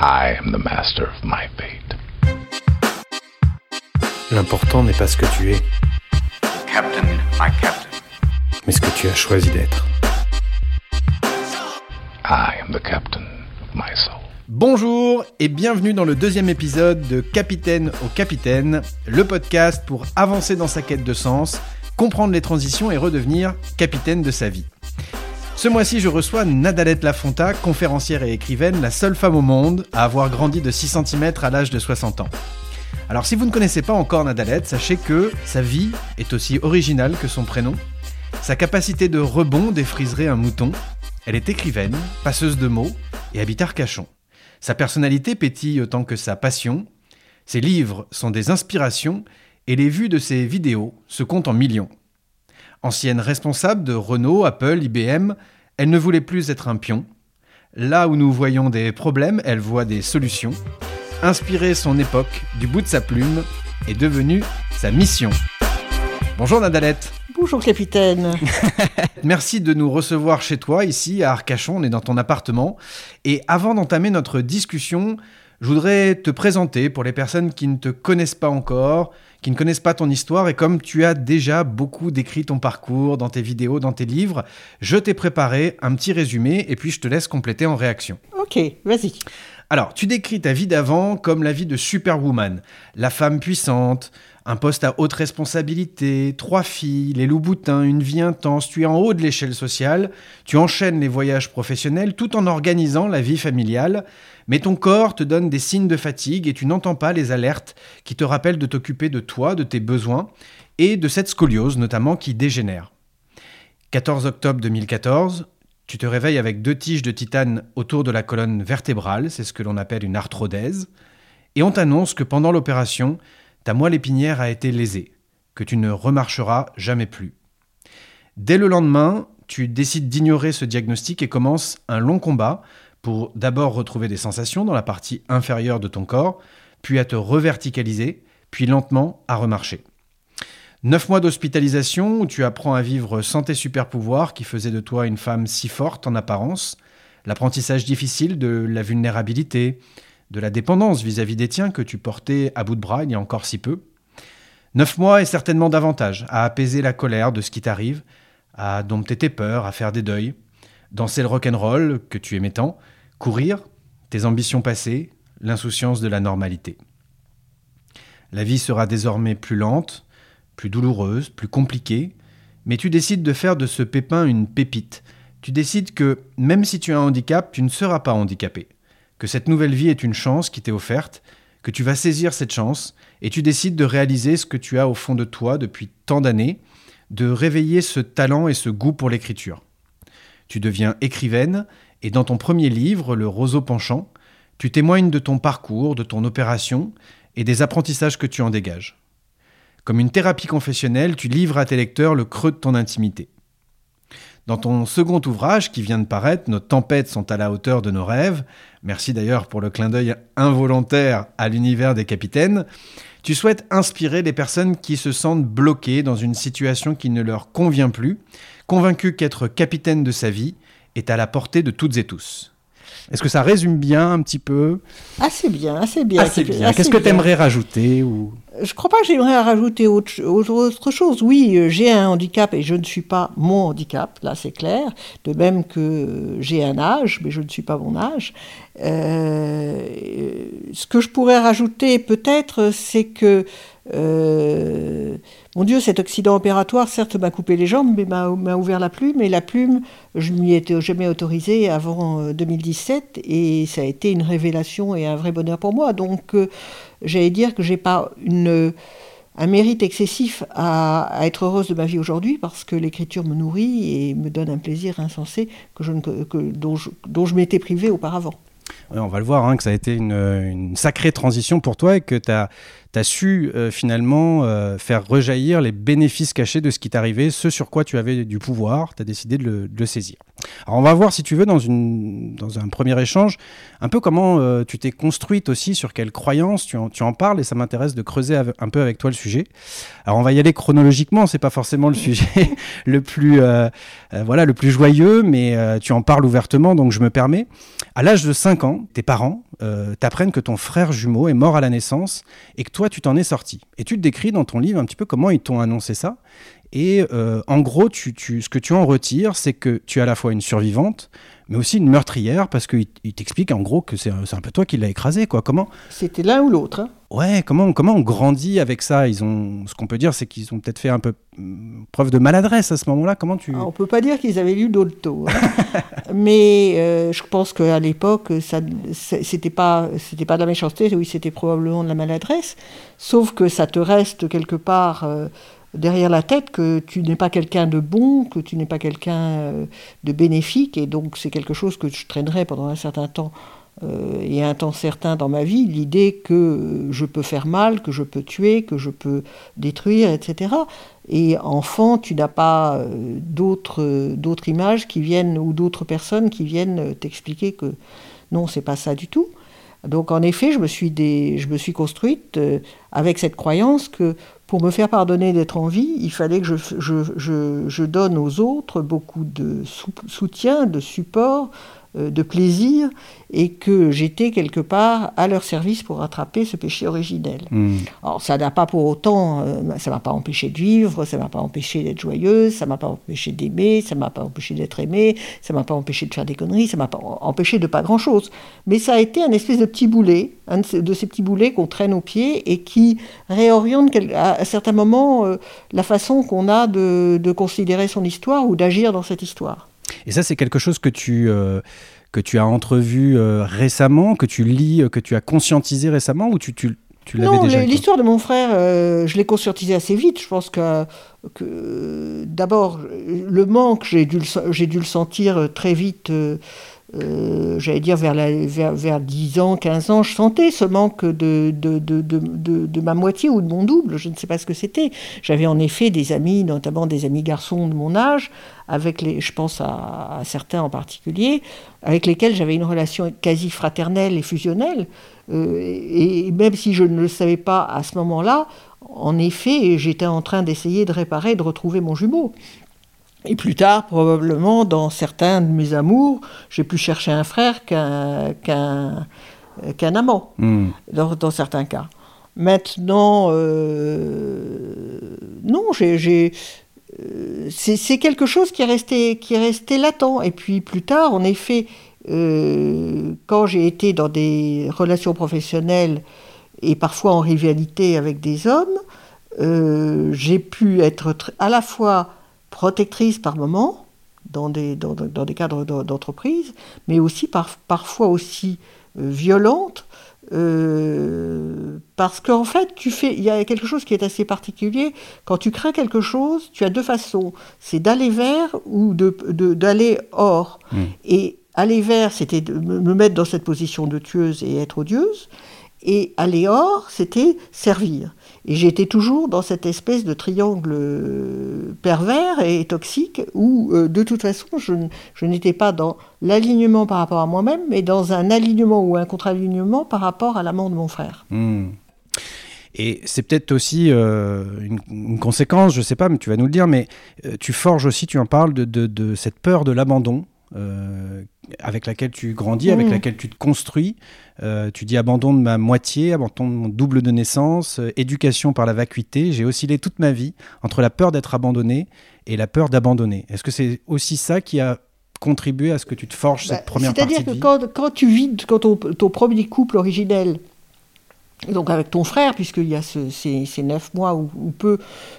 I am the master of my fate. L'important n'est pas ce que tu es, Captain, my captain. mais ce que tu as choisi d'être. I am the captain of my soul. Bonjour et bienvenue dans le deuxième épisode de Capitaine au Capitaine, le podcast pour avancer dans sa quête de sens, comprendre les transitions et redevenir capitaine de sa vie. Ce mois-ci, je reçois Nadalette Lafonta, conférencière et écrivaine, la seule femme au monde à avoir grandi de 6 cm à l'âge de 60 ans. Alors si vous ne connaissez pas encore Nadalette, sachez que sa vie est aussi originale que son prénom. Sa capacité de rebond défriserait un mouton. Elle est écrivaine, passeuse de mots et habite Arcachon. Sa personnalité pétille autant que sa passion. Ses livres sont des inspirations et les vues de ses vidéos se comptent en millions. Ancienne responsable de Renault, Apple, IBM, elle ne voulait plus être un pion. Là où nous voyons des problèmes, elle voit des solutions. Inspirer son époque du bout de sa plume est devenue sa mission. Bonjour Nadalette. Bonjour capitaine. Merci de nous recevoir chez toi, ici à Arcachon, on est dans ton appartement. Et avant d'entamer notre discussion, je voudrais te présenter pour les personnes qui ne te connaissent pas encore, qui ne connaissent pas ton histoire, et comme tu as déjà beaucoup décrit ton parcours dans tes vidéos, dans tes livres, je t'ai préparé un petit résumé, et puis je te laisse compléter en réaction. Ok, vas-y. Alors, tu décris ta vie d'avant comme la vie de Superwoman, la femme puissante, un poste à haute responsabilité, trois filles, les loups boutins, une vie intense, tu es en haut de l'échelle sociale, tu enchaînes les voyages professionnels tout en organisant la vie familiale, mais ton corps te donne des signes de fatigue et tu n'entends pas les alertes qui te rappellent de t'occuper de toi, de tes besoins et de cette scoliose notamment qui dégénère. 14 octobre 2014, tu te réveilles avec deux tiges de titane autour de la colonne vertébrale, c'est ce que l'on appelle une arthrodèse, et on t'annonce que pendant l'opération, ta moelle épinière a été lésée, que tu ne remarcheras jamais plus. Dès le lendemain, tu décides d'ignorer ce diagnostic et commences un long combat pour d'abord retrouver des sensations dans la partie inférieure de ton corps, puis à te reverticaliser, puis lentement à remarcher. Neuf mois d'hospitalisation où tu apprends à vivre sans tes super pouvoirs qui faisaient de toi une femme si forte en apparence, l'apprentissage difficile de la vulnérabilité, de la dépendance vis-à-vis des tiens que tu portais à bout de bras il y a encore si peu. Neuf mois et certainement davantage à apaiser la colère de ce qui t'arrive, à dompter tes peurs, à faire des deuils, danser le rock'n'roll que tu aimais tant, courir, tes ambitions passées, l'insouciance de la normalité. La vie sera désormais plus lente, plus douloureuse, plus compliquée, mais tu décides de faire de ce pépin une pépite. Tu décides que, même si tu as un handicap, tu ne seras pas handicapé. Que cette nouvelle vie est une chance qui t'est offerte, que tu vas saisir cette chance, et tu décides de réaliser ce que tu as au fond de toi depuis tant d'années, de réveiller ce talent et ce goût pour l'écriture. Tu deviens écrivaine, et dans ton premier livre, Le roseau penchant, tu témoignes de ton parcours, de ton opération, et des apprentissages que tu en dégages. Comme une thérapie confessionnelle, tu livres à tes lecteurs le creux de ton intimité. Dans ton second ouvrage qui vient de paraître, Nos tempêtes sont à la hauteur de nos rêves, merci d'ailleurs pour le clin d'œil involontaire à l'univers des capitaines, tu souhaites inspirer les personnes qui se sentent bloquées dans une situation qui ne leur convient plus, convaincues qu'être capitaine de sa vie est à la portée de toutes et tous. Est-ce que ça résume bien un petit peu Assez bien, assez bien. Assez bien. Qu'est-ce que tu aimerais rajouter ou... Je crois pas que j'aimerais rajouter autre chose. Oui, euh, j'ai un handicap et je ne suis pas mon handicap, là c'est clair. De même que euh, j'ai un âge, mais je ne suis pas mon âge. Euh, ce que je pourrais rajouter peut-être, c'est que euh, mon Dieu, cet accident opératoire, certes, m'a coupé les jambes, mais m'a ouvert la plume. Et la plume, je ne m'y étais jamais autorisée avant euh, 2017. Et ça a été une révélation et un vrai bonheur pour moi. Donc, euh, j'allais dire que j'ai pas un mérite excessif à, être heureuse de ma vie aujourd'hui parce que l'écriture me nourrit et me donne un plaisir insensé que je dont je, m'étais privée auparavant. On va le voir, hein, que ça a été une, une sacrée transition pour toi et que tu as, su euh, finalement euh, faire rejaillir les bénéfices cachés de ce qui t'arrivait, ce sur quoi tu avais du pouvoir, tu as décidé de le saisir. Alors on va voir si tu veux dans, un premier échange un peu comment euh, tu t'es construite aussi, sur quelles croyances tu en, parles et ça m'intéresse de creuser un peu avec toi le sujet. Alors on va y aller chronologiquement, c'est pas forcément le sujet le plus euh, euh, voilà le plus joyeux, mais tu en parles ouvertement donc je me permets. À l'âge de 5 ans, tes parents t'apprennent que ton frère jumeau est mort à la naissance et que toi tu t'en es sorti. Et tu te décris dans ton livre un petit peu comment ils t'ont annoncé ça. Et euh, en gros, tu, tu- ce que tu en retires, c'est que tu es à la fois une survivante, mais aussi une meurtrière, parce qu'il il t'explique en gros que c'est un un peu toi qui l'as écrasé, quoi. Comment C'était l'un ou l'autre. hein. Ouais, comment, comment on grandit avec ça? Ils ont, ce qu'on peut dire, c'est qu'ils ont peut-être fait un peu hum, preuve de maladresse à ce moment-là. Comment tu Alors, on peut pas dire qu'ils avaient lu Dolto, hein. mais euh, je pense qu'à l'époque, ça, c'était pas, c'était pas de la méchanceté, oui, c'était probablement de la maladresse. Sauf que ça te reste quelque part euh, derrière la tête que tu n'es pas quelqu'un de bon, que tu n'es pas quelqu'un euh, de bénéfique, et donc c'est quelque chose que je traînerai pendant un certain temps. euh, et un temps certain dans ma vie, l'idée que je peux faire mal, que je peux tuer, que je peux détruire, etc. Et enfant, tu n'as pas euh, d'autres images qui viennent ou d'autres personnes qui viennent t'expliquer que non, c'est pas ça du tout. Donc en effet, je me suis, construite euh, avec cette croyance que pour me faire pardonner d'être en vie, il fallait que je, donne aux autres beaucoup de sou- soutien, de support, de plaisir, et que j'étais quelque part à leur service pour rattraper ce péché originel. Hum, Alors ça n'a pas pour autant, euh, ça m'a pas empêché de vivre, ça m'a pas empêché d'être joyeuse, ça m'a pas empêché d'aimer, ça m'a pas empêché d'être aimée, ça m'a pas empêché de faire des conneries, ça m'a pas empêché de pas grand chose. Mais ça a été un espèce de petit boulet, un de ces, petits boulets qu'on traîne aux pieds et qui réoriente à, à certains moments euh, la façon qu'on a de, de considérer son histoire ou d'agir dans cette histoire. Et ça, c'est quelque chose que tu, euh, que tu as entrevu euh, récemment, que tu lis, euh, que tu as conscientisé récemment, ou tu, tu, tu l'avais Non, déjà l'histoire de mon frère, euh, je l'ai conscientisée assez vite. Je pense que, que d'abord, le manque, j'ai dû, le sen- j'ai dû le sentir très vite. Euh, J'allais dire vers, la, vers, vers 10 ans, 15 ans, je sentais ce manque de, de, de, de, ma moitié ou de mon double, je ne sais pas ce que c'était. J'avais en effet des amis, notamment des amis garçons de mon âge, avec les, je pense à, certains en particulier, avec lesquels j'avais une relation quasi fraternelle et fusionnelle. Euh, et même si je ne le savais pas à ce moment-là, en effet, j'étais en train d'essayer de réparer, de retrouver mon jumeau. Et plus tard, probablement, dans certains de mes amours, j'ai pu chercher un frère qu'un amant, Hum. dans, dans certains cas. Maintenant, euh, non, j'ai, euh, c'est, quelque chose qui est, resté, qui est resté latent. Et puis plus tard, en effet, euh, quand j'ai été dans des relations professionnelles et parfois en rivalité avec des hommes, euh, j'ai pu être tr- à la fois protectrice par moment, dans des, dans, dans- des cadres d'en- d'entreprise, mais aussi par- parfois aussi euh, violente, euh, parce qu'en fait, tu fais, il y a quelque chose qui est assez particulier. Quand tu crées quelque chose, tu as deux façons. C'est d'aller vers ou de, de- d'aller hors. Et aller vers, c'était me mettre dans cette position de tueuse et être odieuse. Et aller hors, c'était servir. Et j'étais toujours dans cette espèce de triangle euh, pervers et toxique où, euh, de toute façon, je, n'étais pas dans l'alignement par rapport à moi-même, mais dans un alignement ou un contre-alignement par rapport à l'amant de mon frère. Hmm. Et c'est peut-être aussi euh, une, conséquence, je sais pas, mais tu vas nous le dire, mais tu forges aussi, tu en parles, de cette peur de l'abandon euh, avec laquelle tu grandis, avec Mhm. laquelle tu te construis. Euh, tu dis abandon de ma moitié, abandon de mon double de naissance, euh, éducation par la vacuité. J'ai oscillé toute ma vie entre la peur d'être abandonné et la peur d'abandonner. Est-ce que c'est aussi ça qui a contribué à ce que tu te forges Bah, cette première partie C'est-à-dire que quand, quand tu vis, quand ton, ton premier couple originel, donc avec ton frère, puisqu'il y a ce- ces, ces neuf mois ou, ou peu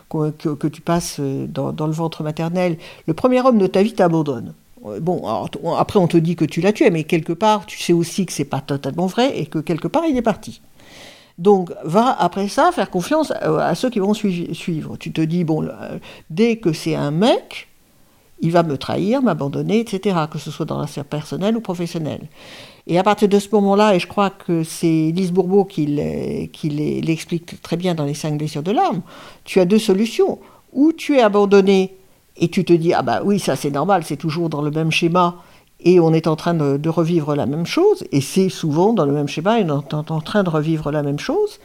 que, que- que tu passes dans, dans le ventre maternel, le premier homme de ta vie t'abandonne. Euh, Bon, après on te dit que tu l'as tué, mais quelque part tu sais aussi que c'est pas totalement vrai et que quelque part il est parti. Donc, va après ça faire confiance à, à ceux qui vont suivre. Tu te dis, bon, euh, dès que c'est un mec, il va me trahir, m'abandonner, etc., que ce soit dans la sphère personnelle ou professionnelle. Et à partir de ce moment-là, et je crois que c'est Lise Bourbeau qui l'explique très bien dans Les cinq blessures de l'âme, tu as deux solutions. Ou tu es abandonné et tu te dis, ah bah oui, ça c'est normal, c'est toujours dans le même schéma, et on est en train de, revivre la même chose, et c'est souvent dans le même schéma, et on est en train de revivre la même chose,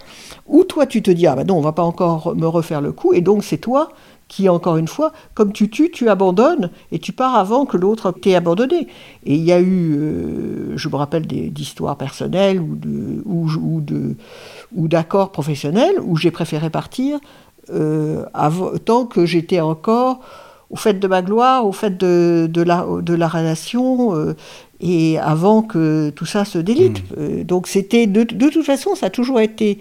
ou toi tu te dis, ah bah non, on va pas encore me refaire le coup, et donc c'est toi qui, encore une fois, comme tu tues, tu abandonnes, et tu pars avant que l'autre t'ait abandonné. Et il y a eu, euh, je me rappelle d'histoires personnelles ou ou, ou d'accords professionnels où j'ai préféré partir euh, tant que j'étais encore au fait de ma gloire, au fait de, de, la, de la relation, euh, et avant que tout ça se délite. Mmh. Euh, donc c'était, de, de, toute façon, ça a toujours été,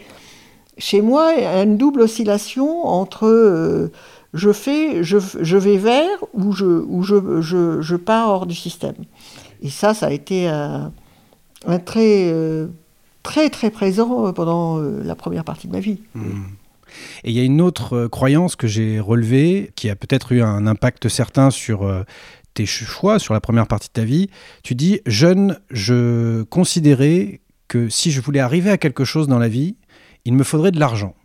chez moi, une double oscillation entre euh, je fais, je, je, vais vers ou, je, ou je, je, je, pars hors du système. Et ça, ça a été un, un très, euh, très, très présent pendant la première partie de ma vie. Mmh. Et il y a une autre euh, croyance que j'ai relevée, qui a peut-être eu un impact certain sur euh, tes choix, sur la première partie de ta vie. Tu dis, jeune, je considérais que si je voulais arriver à quelque chose dans la vie, il me faudrait de l'argent.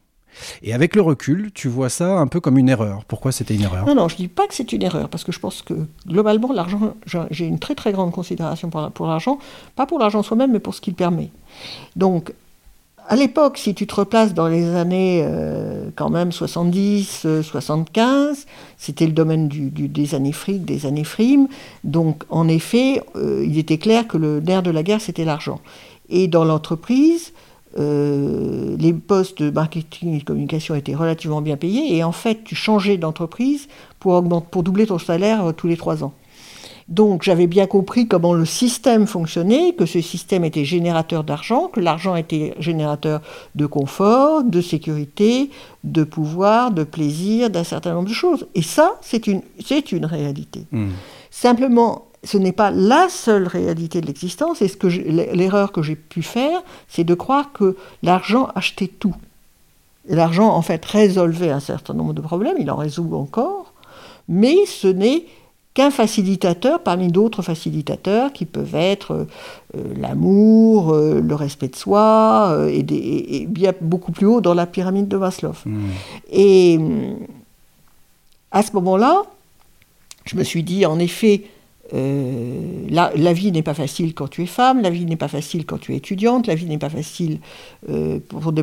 Et avec le recul, tu vois ça un peu comme une erreur. Pourquoi c'était une erreur? Non, non, je ne dis pas que c'est une erreur, parce que je pense que globalement, l'argent, j'ai une très très grande considération pour, pour l'argent, pas pour l'argent soi-même, mais pour ce qu'il permet. Donc, à l'époque, si tu te replaces dans les années euh, quand même 70, euh, 75, c'était le domaine des années fric, des années frimes. Donc, en effet, euh, il était clair que le nerf de la guerre, c'était l'argent. Et dans l'entreprise, euh, les postes de marketing et de communication étaient relativement bien payés. Et en fait, tu changeais d'entreprise pour doubler ton salaire tous les trois ans. Donc j'avais bien compris comment le système fonctionnait, que ce système était générateur d'argent, que l'argent était générateur de confort, de sécurité, de pouvoir, de plaisir, d'un certain nombre de choses. Et ça, c'est une, c'est une réalité. Mmh. Simplement, ce n'est pas la seule réalité de l'existence, et ce que l'erreur que j'ai pu faire, c'est de croire que l'argent achetait tout. L'argent, en fait, résolvait un certain nombre de problèmes, il en résout encore, mais ce n'est qu'un facilitateur parmi d'autres facilitateurs qui peuvent être euh, l'amour, euh, le respect de soi, euh, et, des, et, et, bien beaucoup plus haut dans la pyramide de Maslow. Mmh. Et à ce moment-là, je me suis dit, en effet, euh, la, la, vie n'est pas facile quand tu es femme, la vie n'est pas facile quand tu es étudiante, la vie n'est pas facile euh, pour, de,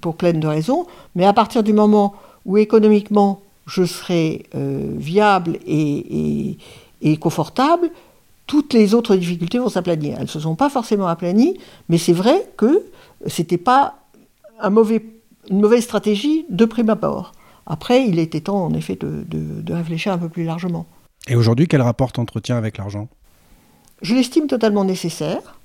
pour plein de raisons, mais à partir du moment où économiquement je serai euh, viable et, et, et, confortable, toutes les autres difficultés vont s'aplanir. Elles ne se sont pas forcément aplanies, mais c'est vrai que ce n'était pas un mauvais, une mauvaise stratégie de prime abord. Après, il était temps en effet de, de, de réfléchir un peu plus largement. Et aujourd'hui, quel rapport t'entretiens avec l'argent? Je l'estime totalement nécessaire.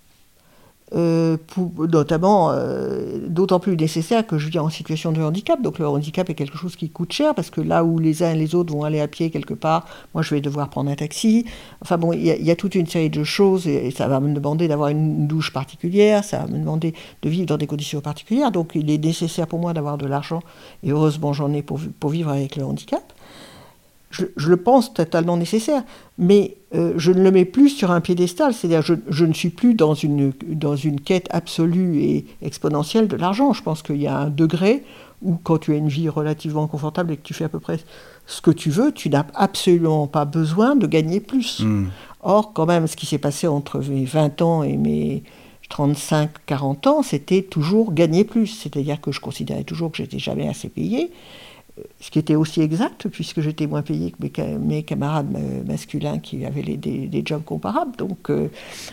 Euh, pour, notamment euh, d'autant plus nécessaire que je vis en situation de handicap. Donc le handicap est quelque chose qui coûte cher parce que là où les uns et les autres vont aller à pied quelque part, moi je vais devoir prendre un taxi. Enfin bon, il y, y, a toute une série de choses et, et ça va me demander d'avoir une douche particulière, ça va me demander de vivre dans des conditions particulières. Donc il est nécessaire pour moi d'avoir de l'argent et heureusement j'en ai pour, pour vivre avec le handicap. Je, je, le pense totalement nécessaire, mais euh, je ne le mets plus sur un piédestal, c'est-à-dire je, je, ne suis plus dans une, dans une quête absolue et exponentielle de l'argent. Je pense qu'il y a un degré où quand tu as une vie relativement confortable et que tu fais à peu près ce que tu veux, tu n'as absolument pas besoin de gagner plus. Mmh. Or, quand même, ce qui s'est passé entre mes 20 ans et mes 35-40 ans, c'était toujours gagner plus. C'est-à-dire que je considérais toujours que j'étais jamais assez payé ce qui était aussi exact, puisque j'étais moins payé que mes, camarades masculins qui avaient des, jobs comparables. Donc euh,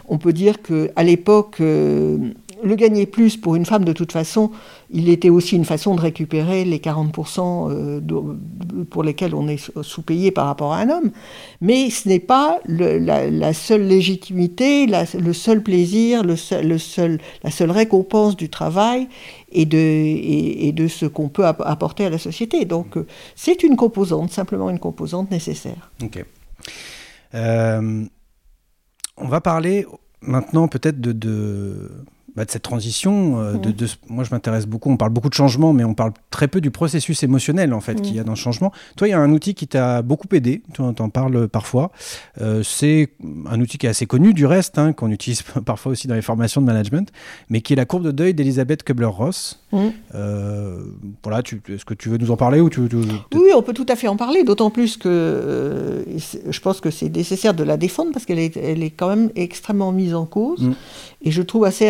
on peut dire qu'à l'époque, euh, le gagner plus pour une femme, de toute façon, il était aussi une façon de récupérer les 40% euh, pour lesquels on est sous-payé par rapport à un homme. Mais ce n'est pas la, seule légitimité, le seul plaisir, le la seule récompense du travail et de, ce qu'on peut apporter à la société. Donc euh, c'est une composante, simplement une composante nécessaire. Ok. Euh, on va parler maintenant peut-être de bah, de cette transition. euh, de, de ce- moi, je m'intéresse beaucoup. On parle beaucoup de changement, mais on parle très peu du processus émotionnel en fait qu'il y a dans le changement. Toi, il y a un outil qui t'a beaucoup aidé. Tu en t'en parles parfois. Euh, c'est un outil qui est assez connu du reste, hein, qu'on utilise parfois aussi dans les formations de management, mais qui est la courbe de deuil d'Elisabeth Kubler-Ross. Mhm. Euh, voilà, est-ce que tu veux nous en parler ou tu, tu- tu- Oui, on peut tout à fait en parler, d'autant plus que je pense que c'est nécessaire de la défendre parce qu'elle est, elle est quand même extrêmement mise en cause. Mm. Et je trouve assez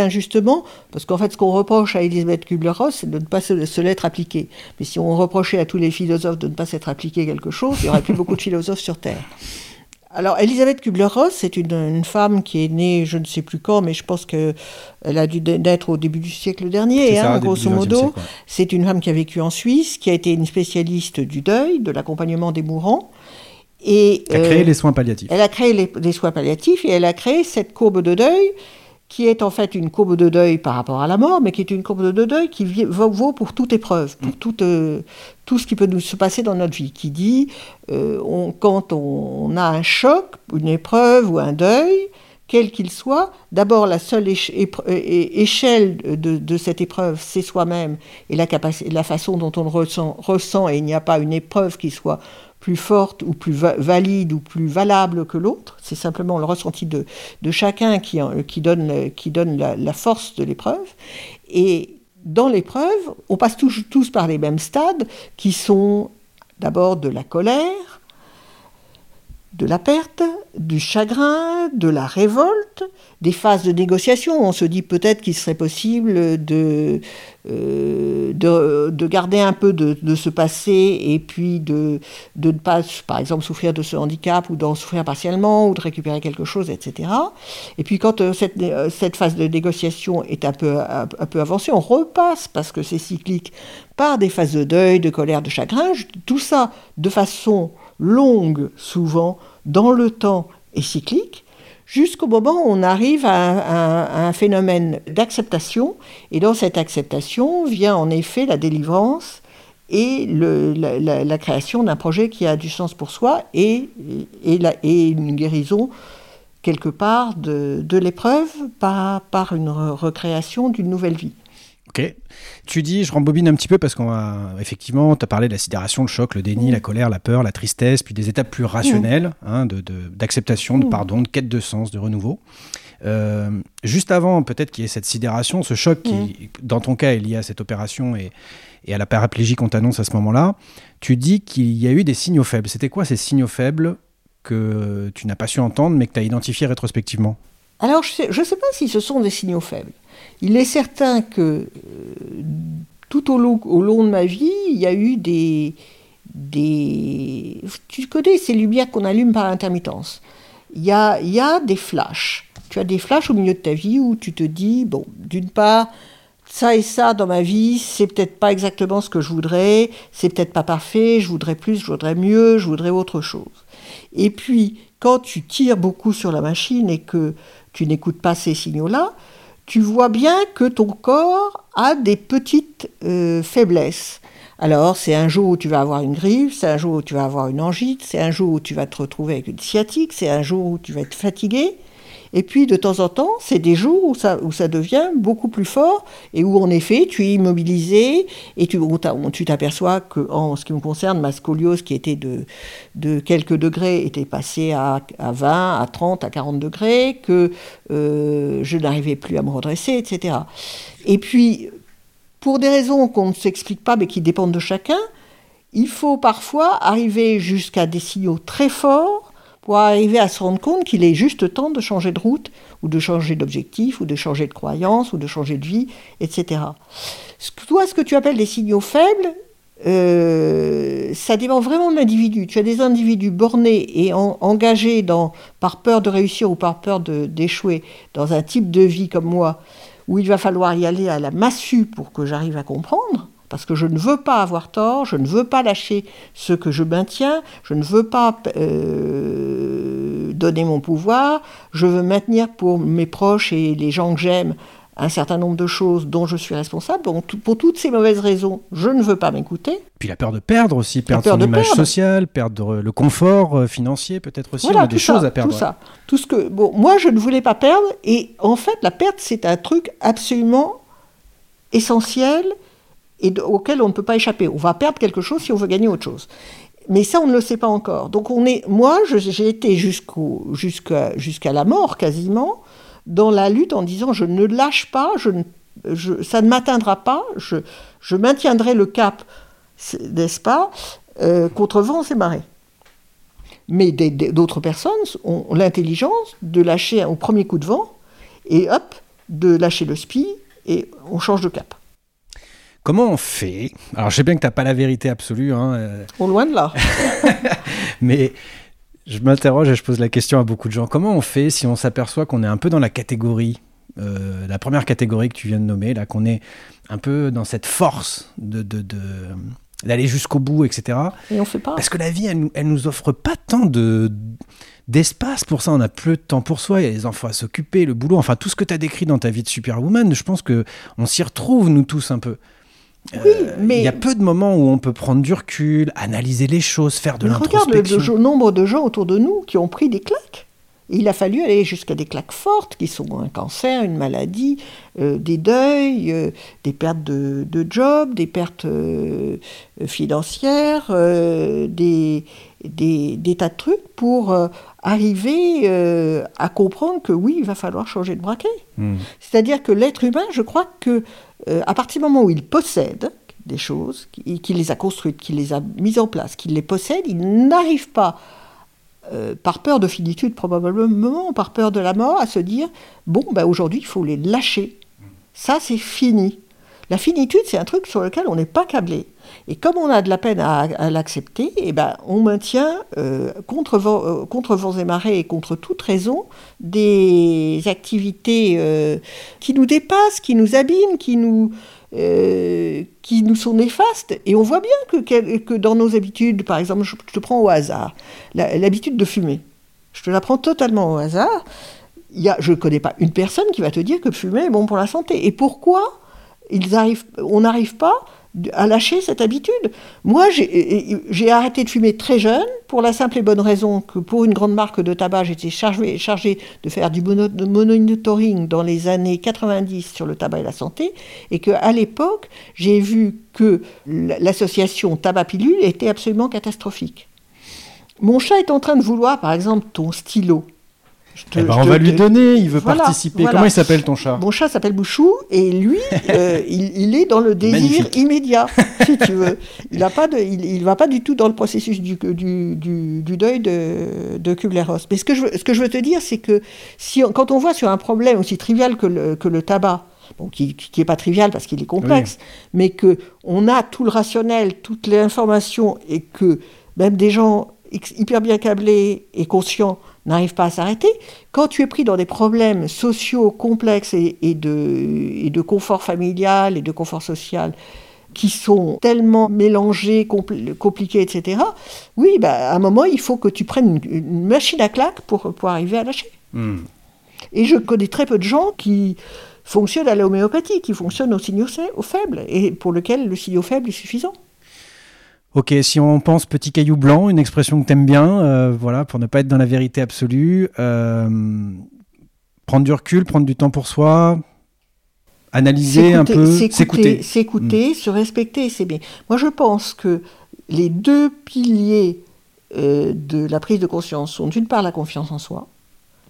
parce qu'en fait, ce qu'on reproche à Elisabeth Kubler-Ross, c'est de ne pas se, se l'être appliqué. Mais si on reprochait à tous les philosophes de ne pas s'être appliqué quelque chose, il n'y aurait plus beaucoup de philosophes sur Terre. Alors, Elisabeth Kubler-Ross, c'est une, une femme qui est née, je ne sais plus quand, mais je pense qu'elle a dû naître au début du siècle dernier, ça, hein, début grosso modo. C'est une femme qui a vécu en Suisse, qui a été une spécialiste du deuil, de l'accompagnement des mourants. Et, qui a créé euh, les soins palliatifs. elle a créé les, les soins palliatifs et elle a créé cette courbe de deuil qui est en fait une courbe de deuil par rapport à la mort, mais qui est une courbe de deuil qui vaut, pour toute épreuve, pour toute, euh, tout ce qui peut nous se passer dans notre vie, qui dit, euh, on- quand on, on a un choc, une épreuve ou un deuil, quel qu'il soit, d'abord la seule échelle de, de cette épreuve, c'est soi-même et la, façon dont on le ressent, ressent, et il n'y a pas une épreuve qui soit plus forte ou plus va- valide ou plus valable que l'autre. C'est simplement le ressenti de, de chacun qui, qui donne, qui donne la, la force de l'épreuve. Et dans l'épreuve, on passe tous, tous par les mêmes stades qui sont d'abord de la colère, de la perte, du chagrin, de la révolte, des phases de négociation. On se dit peut-être qu'il serait possible de, euh, de, de garder un peu de, de ce passé et puis de, de ne pas, par exemple, souffrir de ce handicap ou d'en souffrir partiellement ou de récupérer quelque chose, etc. Et puis quand euh, cette, euh, cette phase de négociation est un peu, un peu avancée, on repasse, parce que c'est cyclique, par des phases de deuil, de colère, de chagrin, tout ça de façon longue souvent, dans le temps et cyclique, jusqu'au moment où on arrive à un, phénomène d'acceptation. Et dans cette acceptation vient en effet la délivrance et le, la, création d'un projet qui a du sens pour soi et, une guérison quelque part de, l'épreuve par, par une re- recréation d'une nouvelle vie. Ok. Tu dis, je rembobine un petit peu parce qu'on va effectivement, tu as parlé de la sidération, le choc, le déni, la colère, la peur, la tristesse, puis des étapes plus rationnelles hein, de- de- d'acceptation, de, pardon, de quête de sens, de renouveau. Euh, juste avant, peut-être qu'il y ait cette sidération, ce choc qui, dans ton cas, est lié à cette opération et, et à la paraplégie qu'on t'annonce à ce moment-là, tu dis qu'il y a eu des signaux faibles. C'était quoi ces signaux faibles que tu n'as pas su entendre mais que tu as identifiés rétrospectivement? Alors, je ne sais, pas si ce sont des signaux faibles. Il est certain que euh, tout au long, de ma vie, il y a eu des, des... Tu connais ces lumières qu'on allume par intermittence. Il y a, il y a des flashs. Tu as des flashs au milieu de ta vie où tu te dis, bon, d'une part, ça et ça dans ma vie, c'est peut-être pas exactement ce que je voudrais, c'est peut-être pas parfait, je voudrais plus, je voudrais mieux, je voudrais autre chose. Et puis, quand tu tires beaucoup sur la machine et que tu n'écoutes pas ces signaux-là, tu vois bien que ton corps a des petites euh, faiblesses. Alors, c'est un jour où tu vas avoir une grippe, c'est un jour où tu vas avoir une angite, c'est un jour où tu vas te retrouver avec une sciatique, c'est un jour où tu vas être fatigué. Et puis, de temps en temps, c'est des jours où ça, devient beaucoup plus fort et où, en effet, tu es immobilisé et tu t'aperçois que, en ce qui me concerne, ma scoliose, qui était de, de quelques degrés, était passée à, à 20, à 30, à 40 degrés, que euh, je n'arrivais plus à me redresser, etc. Et puis, pour des raisons qu'on ne s'explique pas, mais qui dépendent de chacun, il faut parfois arriver jusqu'à des signaux très forts pour arriver à se rendre compte qu'il est juste temps de changer de route, ou de changer d'objectif, ou de changer de croyance, ou de changer de vie, etc. Toi, ce que tu appelles des signaux faibles, euh, ça dépend vraiment de l'individu. Tu as des individus bornés et en- engagés dans, par peur de réussir ou par peur d'échouer dans un type de vie comme moi, où il va falloir y aller à la massue pour que j'arrive à comprendre, parce que je ne veux pas avoir tort, je ne veux pas lâcher ce que je maintiens, je ne veux pas euh, donner mon pouvoir, je veux maintenir pour mes proches et les gens que j'aime un certain nombre de choses dont je suis responsable. Pour toutes ces mauvaises raisons, je ne veux pas m'écouter. Puis la peur de perdre aussi, perdre peur son image perdre. sociale, perdre le confort euh, financier peut-être aussi. on Voilà, a des choses à perdre. Tout ça. Tout ce que, bon, moi, je ne voulais pas perdre. Et en fait, la perte, c'est un truc absolument essentiel et auquel on ne peut pas échapper. On va perdre quelque chose si on veut gagner autre chose. Mais ça, on ne le sait pas encore. Donc, on est, moi, j'ai été jusqu'au, jusqu'à, jusqu'à la mort quasiment dans la lutte en disant je ne lâche pas, je ça ne m'atteindra pas, je, je maintiendrai le cap, n'est-ce pas, euh, contre vents et marées. Mais d'autres personnes ont l'intelligence de lâcher au premier coup de vent et hop, de lâcher le spi et on change de cap. Comment on fait? Alors je sais bien que tu n'as pas la vérité absolue, hein, euh, Au loin de là. mais je m'interroge et je pose la question à beaucoup de gens. Comment on fait si on s'aperçoit qu'on est un peu dans la catégorie, euh, la première catégorie que tu viens de nommer, là, qu'on est un peu dans cette force de, de- de- d'aller jusqu'au bout, etc. Et on fait pas. Parce que la vie, elle, nous- elle nous offre pas tant de d'espace pour ça. On a peu de temps pour soi. Il y a les enfants à s'occuper, le boulot, enfin tout ce que tu as décrit dans ta vie de Superwoman. Je pense que on s'y retrouve nous tous un peu. Oui, Euh, mais Il y a peu de moments où on peut prendre du recul, analyser les choses, faire de Mais regarde le, l'introspection. le nombre de gens autour de nous qui ont pris des claques. Et il a fallu aller jusqu'à des claques fortes, qui sont un cancer, une maladie, euh, des deuils, euh, des pertes de, de job, des pertes euh, financières, des, des, des tas de trucs pour arriver à comprendre que oui, il va falloir changer de braquet. Hmm. C'est-à-dire que l'être humain, je crois que euh, à partir du moment où il possède des choses, qu'il les a construites, qu'il les a mises en place, qu'il les possède, il n'arrive pas, euh, par peur de finitude probablement, par peur de la mort, à se dire bon, ben, aujourd'hui, il faut les lâcher. Ça, c'est fini. La finitude, c'est un truc sur lequel on n'est pas câblé. Et comme on a de la peine à, l'accepter, eh ben, on maintient euh, contre, vent, euh, contre vents et marées et contre toute raison des activités euh, qui nous dépassent, qui nous abîment, qui nous, euh, qui nous sont néfastes. Et on voit bien que, dans nos habitudes, par exemple, je, te prends au hasard, l'habitude de fumer. Je te la prends totalement au hasard. Y a, je ne connais pas une personne qui va te dire que fumer est bon pour la santé. Et pourquoi on n'arrive pas à lâcher cette habitude Moi, j'ai arrêté de fumer très jeune pour la simple et bonne raison que pour une grande marque de tabac, j'étais chargé, chargé de faire du monitoring dans les années 90 sur le tabac et la santé, et qu'à l'époque, j'ai vu que l'association tabac-pilule était absolument catastrophique. Mon chat est en train de vouloir, par exemple, ton stylo. Te- Eh ben, on te- va lui te- donner, il veut Voilà, participer. voilà. Comment il s'appelle ton chat? Mon chat s'appelle Bouchou et lui, euh, il, il est dans le désir Magnifique. immédiat, si tu veux. Il ne pas de, il, il va pas du tout dans le processus du, du, du, du deuil de, de Kubler-Ross. Mais ce que, je, veux- ce que je veux te dire, c'est que si on- quand on voit sur un problème aussi trivial que le, que le tabac, bon, qui n'est pas trivial parce qu'il est complexe, mais que on a tout le rationnel, toute l'information et que même des gens hyper bien câblés et conscients n'arrivent pas à s'arrêter, quand tu es pris dans des problèmes sociaux complexes et, et de, et de confort familial et de confort social qui sont tellement mélangés, compl- compliqués, etc., oui, bah, à un moment, il faut que tu prennes une, une machine à claque pour, pour arriver à lâcher. Hmm. Et je connais très peu de gens qui fonctionnent à l'homéopathie, qui fonctionnent au signaux sa- au faible, et pour lequel le signaux faible est suffisant. Ok, si on pense petit caillou blanc, une expression que t'aimes bien, euh, voilà, pour ne pas être dans la vérité absolue, euh, prendre du recul, prendre du temps pour soi, analyser un peu, s'écouter, s'écouter. s'écouter, se respecter, c'est bien. Moi, je pense que les deux piliers euh, de la prise de conscience sont d'une part la confiance en soi,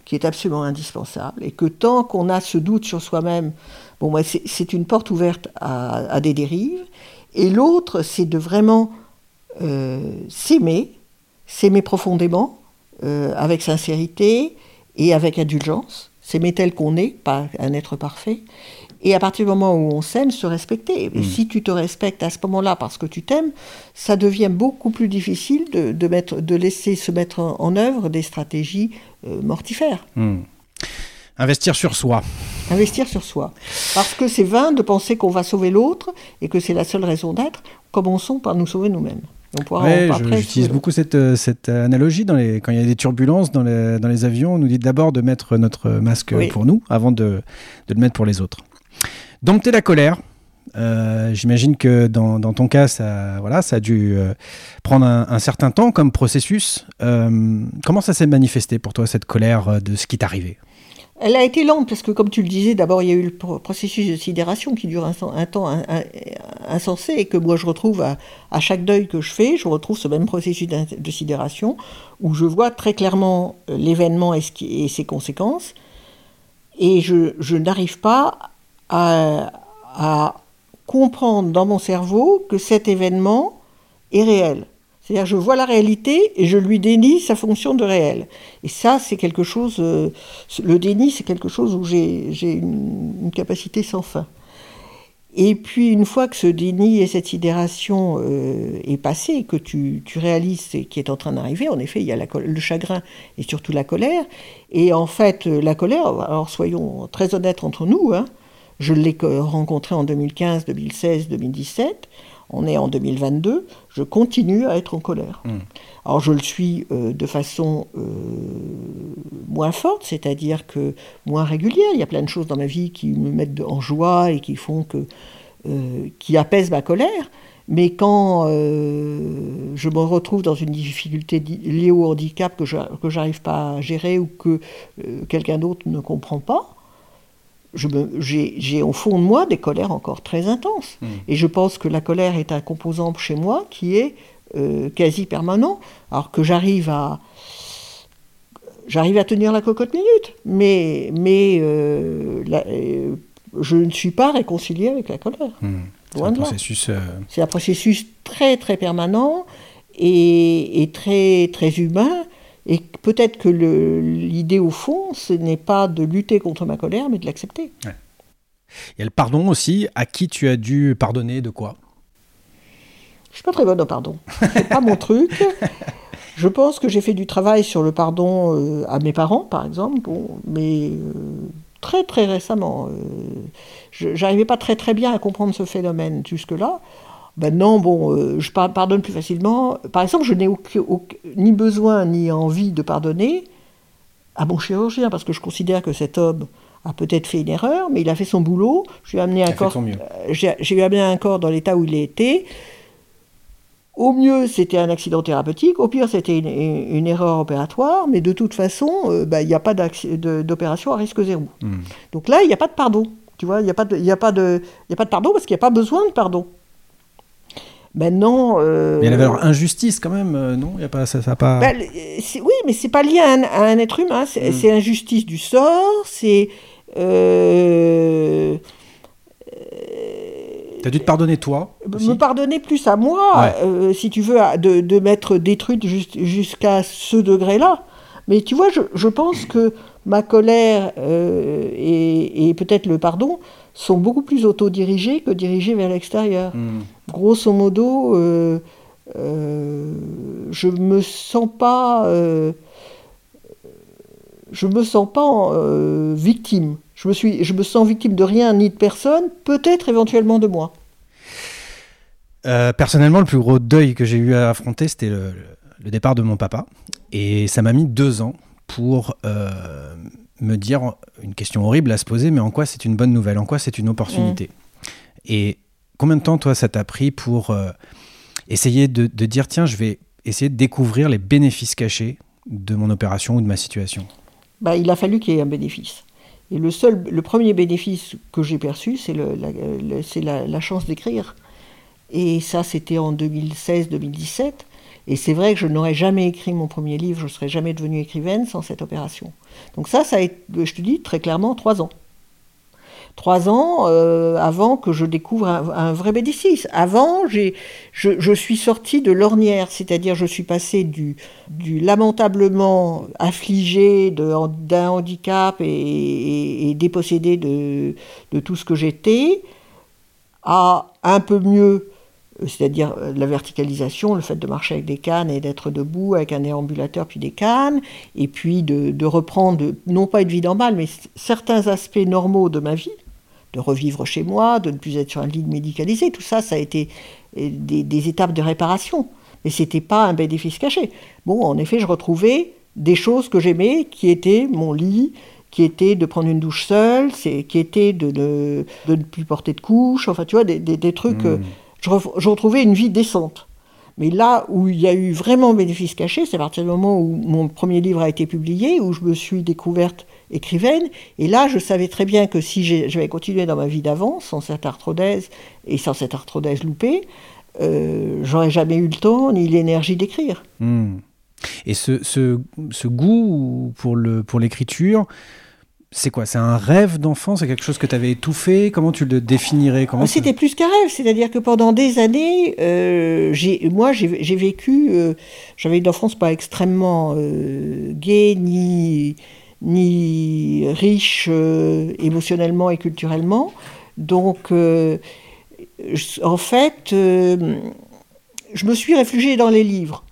qui est absolument indispensable, et que tant qu'on a ce doute sur soi-même, bon, c'est, une porte ouverte à, à des dérives. Et l'autre, c'est de vraiment s'aimer, s'aimer profondément, euh, avec sincérité et avec indulgence, s'aimer tel qu'on est, pas un être parfait. Et à partir du moment où on s'aime, se respecter. Et si tu te respectes à ce moment-là parce que tu t'aimes, ça devient beaucoup plus difficile de, de mettre, de laisser se mettre en, en œuvre des stratégies euh, mortifères. Hmm. Investir sur soi. Investir sur soi. Parce que c'est vain de penser qu'on va sauver l'autre et que c'est la seule raison d'être. Commençons par nous sauver nous-mêmes. Ouais, j'utilise beaucoup cette, euh, cette euh, analogie dans les, quand il y a des turbulences dans les, dans les avions. On nous dit d'abord de mettre notre masque Oui. pour nous avant de, de le mettre pour les autres. Dompter la colère. Euh, J'imagine que dans, dans ton cas, ça, voilà, ça a dû euh, prendre un, un certain temps comme processus. Euh, comment ça s'est manifesté pour toi, cette colère de ce qui t'est arrivé? Elle a été lente parce que, comme tu le disais, d'abord il y a eu le pro- processus de sidération qui dure un, temps insensé et que moi je retrouve à, chaque deuil que je fais, je retrouve ce même processus de sidération où je vois très clairement euh, l'événement et, ses conséquences et je, n'arrive pas à comprendre dans mon cerveau que cet événement est réel. C'est-à-dire je vois la réalité et je lui dénie sa fonction de réel. Et ça, c'est quelque chose, euh, le déni, c'est quelque chose où j'ai une, capacité sans fin. Et puis une fois que ce déni et cette sidération euh, est passé, que tu, tu réalises ce qui est en train d'arriver, en effet, il y a le chagrin et surtout la colère. Et en fait, euh, la colère, alors soyons très honnêtes entre nous, hein, je l'ai co- rencontré en 2015, 2016, 2017. On est en 2022. Je continue à être en colère. Alors je le suis euh, de façon euh, moins forte, c'est-à-dire que moins régulière. Il y a plein de choses dans ma vie qui me mettent en joie et qui font que, euh, qui apaisent ma colère. Mais quand je me retrouve dans une difficulté di- liée au handicap que je que j'arrive pas à gérer ou que quelqu'un d'autre ne comprend pas, j'ai au fond de moi des colères encore très intenses. Et je pense que la colère est un composant chez moi qui est euh, quasi permanent, alors que j'arrive à j'arrive à tenir la cocotte minute, mais mais euh, la- euh, je ne suis pas réconcilié avec la colère. C'est Loin un processus. C'est un processus très très permanent et, et très très humain. Et peut-être que l'idée au fond, ce n'est pas de lutter contre ma colère, mais de l'accepter. Il y a le pardon aussi. À qui tu as dû pardonner de quoi? Je suis pas très bonne au pardon. C'est pas mon truc. Je pense que j'ai fait du travail sur le pardon euh, à mes parents, par exemple, bon, mais euh, très très récemment. euh, je J'arrivais pas très très bien à comprendre ce phénomène jusque-là. Maintenant, bon, euh, je par- pardonne plus facilement. Par exemple, je n'ai ni besoin ni envie de pardonner à mon chirurgien, parce que je considère que cet homme a peut-être fait une erreur, mais il a fait son boulot. Je lui ai amené un corps. euh, J'ai j'ai amené un corps dans l'état où il était. Au mieux, c'était un accident thérapeutique. Au pire, c'était une, une- une erreur opératoire. Mais de toute façon, euh, bah, il n'y a pas d'opération à risque zéro. Hmm. Donc là, il n'y a pas de pardon. Tu vois, il n'y a, pas de- il y a, pas de- il y a pas de pardon parce qu'il n'y a pas besoin de pardon. Maintenant. euh, Mais il y avait alors injustice quand même, euh, non? Il y a pas ça, ça a pas. bah, c'est- oui, mais c'est pas lié à un, à un être humain. Mm. C'est injustice du sort. C'est. euh, T'as dû te pardonner toi aussi me pardonner plus à moi, Ouais. euh, si tu veux, de, de m'être détruite jus- jusqu'à ce degré-là. Mais tu vois, je, je pense que ma colère euh, et, et peut-être le pardon sont beaucoup plus autodirigés que dirigés vers l'extérieur. Hmm. Grosso modo, euh, euh, je me sens pas, euh, je me sens pas victime. Je me suis, je me sens victime de rien ni de personne, peut-être éventuellement de moi. Personnellement, le plus gros deuil que j'ai eu à affronter, c'était le, départ de mon papa. Et ça m'a mis deux ans pour me dire une question horrible à se poser, mais en quoi c'est une bonne nouvelle, en quoi c'est une opportunité. Et combien de temps, toi, ça t'a pris pour euh, essayer de, de dire, tiens, je vais essayer de découvrir les bénéfices cachés de mon opération ou de ma situation? Bah, il a fallu qu'il y ait un bénéfice. Et le seul, le premier bénéfice que j'ai perçu, la, c'est la, la chance d'écrire. Et ça, c'était en 2016-2017. Et c'est vrai que je n'aurais jamais écrit mon premier livre, je ne serais jamais devenue écrivaine sans cette opération. Donc ça, ça a été, je te dis très clairement, trois ans. Trois ans euh, avant que je découvre un, vrai bénéfice. Avant, j'ai, je, suis sortie de l'ornière, c'est-à-dire je suis passée du, lamentablement affligé de- d'un handicap et, et- et dépossédé de, tout ce que j'étais à un peu mieux, c'est-à-dire euh, la verticalisation, le fait de marcher avec des cannes et d'être debout avec un déambulateur puis des cannes, et puis de, de reprendre, non pas une vie normale, mais certains aspects normaux de ma vie, de revivre chez moi, de ne plus être sur un lit médicalisé, tout ça, ça a été euh, des, des étapes de réparation. Mais c'était pas un bénéfice caché. Bon, en effet, je retrouvais des choses que j'aimais, qui étaient mon lit, qui était de prendre une douche seule, qui était de, ne plus porter de couche, enfin tu vois, des, des, des trucs. euh, je, re- je retrouvais une vie décente. Mais là où il y a eu vraiment bénéfice caché, c'est à partir du moment où mon premier livre a été publié, où je me suis découverte écrivaine. Et là, je savais très bien que si j'avais continué dans ma vie d'avant, sans cette arthrodèse et sans cette arthrodèse loupée, euh, j'aurais jamais eu le temps ni l'énergie d'écrire. Hmm. Et ce, goût pour l'écriture, c'est quoi C'est un rêve d'enfant? C'est quelque chose que tu avais étouffé? Comment tu le définirais? Comment Ah, C'était plus qu'un rêve, c'est-à-dire que pendant des années, euh, moi j'ai vécu, euh, j'avais une enfance pas extrêmement euh, gaie ni, ni riche euh, émotionnellement et culturellement. Donc, en fait, je me suis réfugiée dans les livres.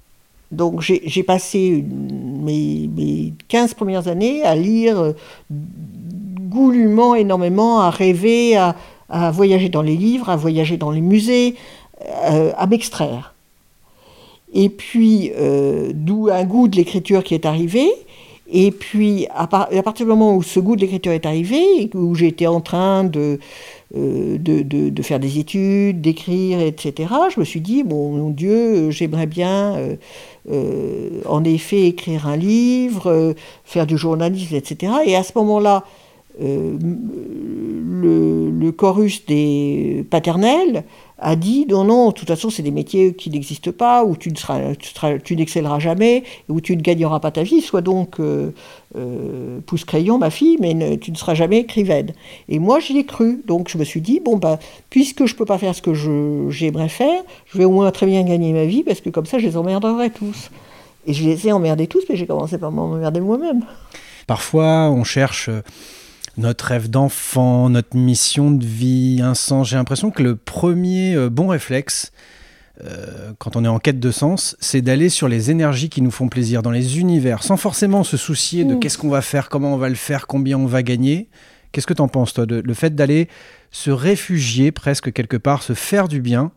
Donc j'ai passé mes, mes 15 premières années à lire euh, goulûment énormément, à rêver, à, voyager dans les livres, à voyager dans les musées, euh, à m'extraire. Et puis, euh, d'où un goût de l'écriture qui est arrivé. Et puis, à, à partir du moment où ce goût de l'écriture est arrivé, où j'étais en train de, euh, de, faire des études, d'écrire, etc., je me suis dit, bon, mon Dieu, j'aimerais bien, euh, euh, en effet, écrire un livre, faire du journalisme, etc. Et à ce moment-là, le chorus des paternels a dit non, non, de toute façon, c'est des métiers qui n'existent pas, où tu n'excelleras jamais, où tu ne gagneras pas ta vie, soit donc euh, euh, pousse crayon, ma fille, mais tu ne seras jamais écrivaine. Et moi, j'y ai cru. Donc, je me suis dit, bon, bah, puisque je ne peux pas faire ce que j'aimerais faire, je vais au moins très bien gagner ma vie, parce que comme ça, je les emmerderai tous. Et je les ai emmerdés tous, mais j'ai commencé par m'emmerder moi-même. Parfois, on cherche euh, notre rêve d'enfant, notre mission de vie, un sens. J'ai l'impression que le premier euh, bon réflexe, euh, quand on est en quête de sens, c'est d'aller sur les énergies qui nous font plaisir, dans les univers, sans forcément se soucier de Mm. qu'est-ce qu'on va faire, comment on va le faire, combien on va gagner. Qu'est-ce que tu en penses, toi, de, le fait d'aller se réfugier presque quelque part, se faire du bien?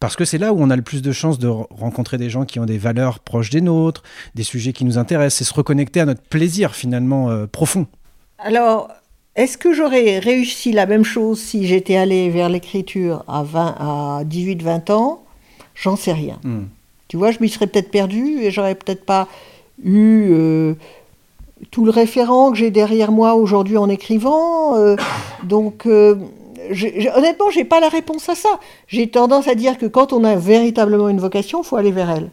Parce que c'est là où on a le plus de chances de re- rencontrer des gens qui ont des valeurs proches des nôtres, des sujets qui nous intéressent, c'est se reconnecter à notre plaisir finalement euh, profond. Alors, est-ce que j'aurais réussi la même chose si j'étais allée vers l'écriture à, 20, à 18-20 ans? J'en sais rien. Hmm. Tu vois, je m'y serais peut-être perdue et j'aurais peut-être pas eu euh, tout le référent que j'ai derrière moi aujourd'hui en écrivant. euh, donc, euh, j'ai- honnêtement, j'ai pas la réponse à ça. J'ai tendance à dire que quand on a véritablement une vocation, il faut aller vers elle.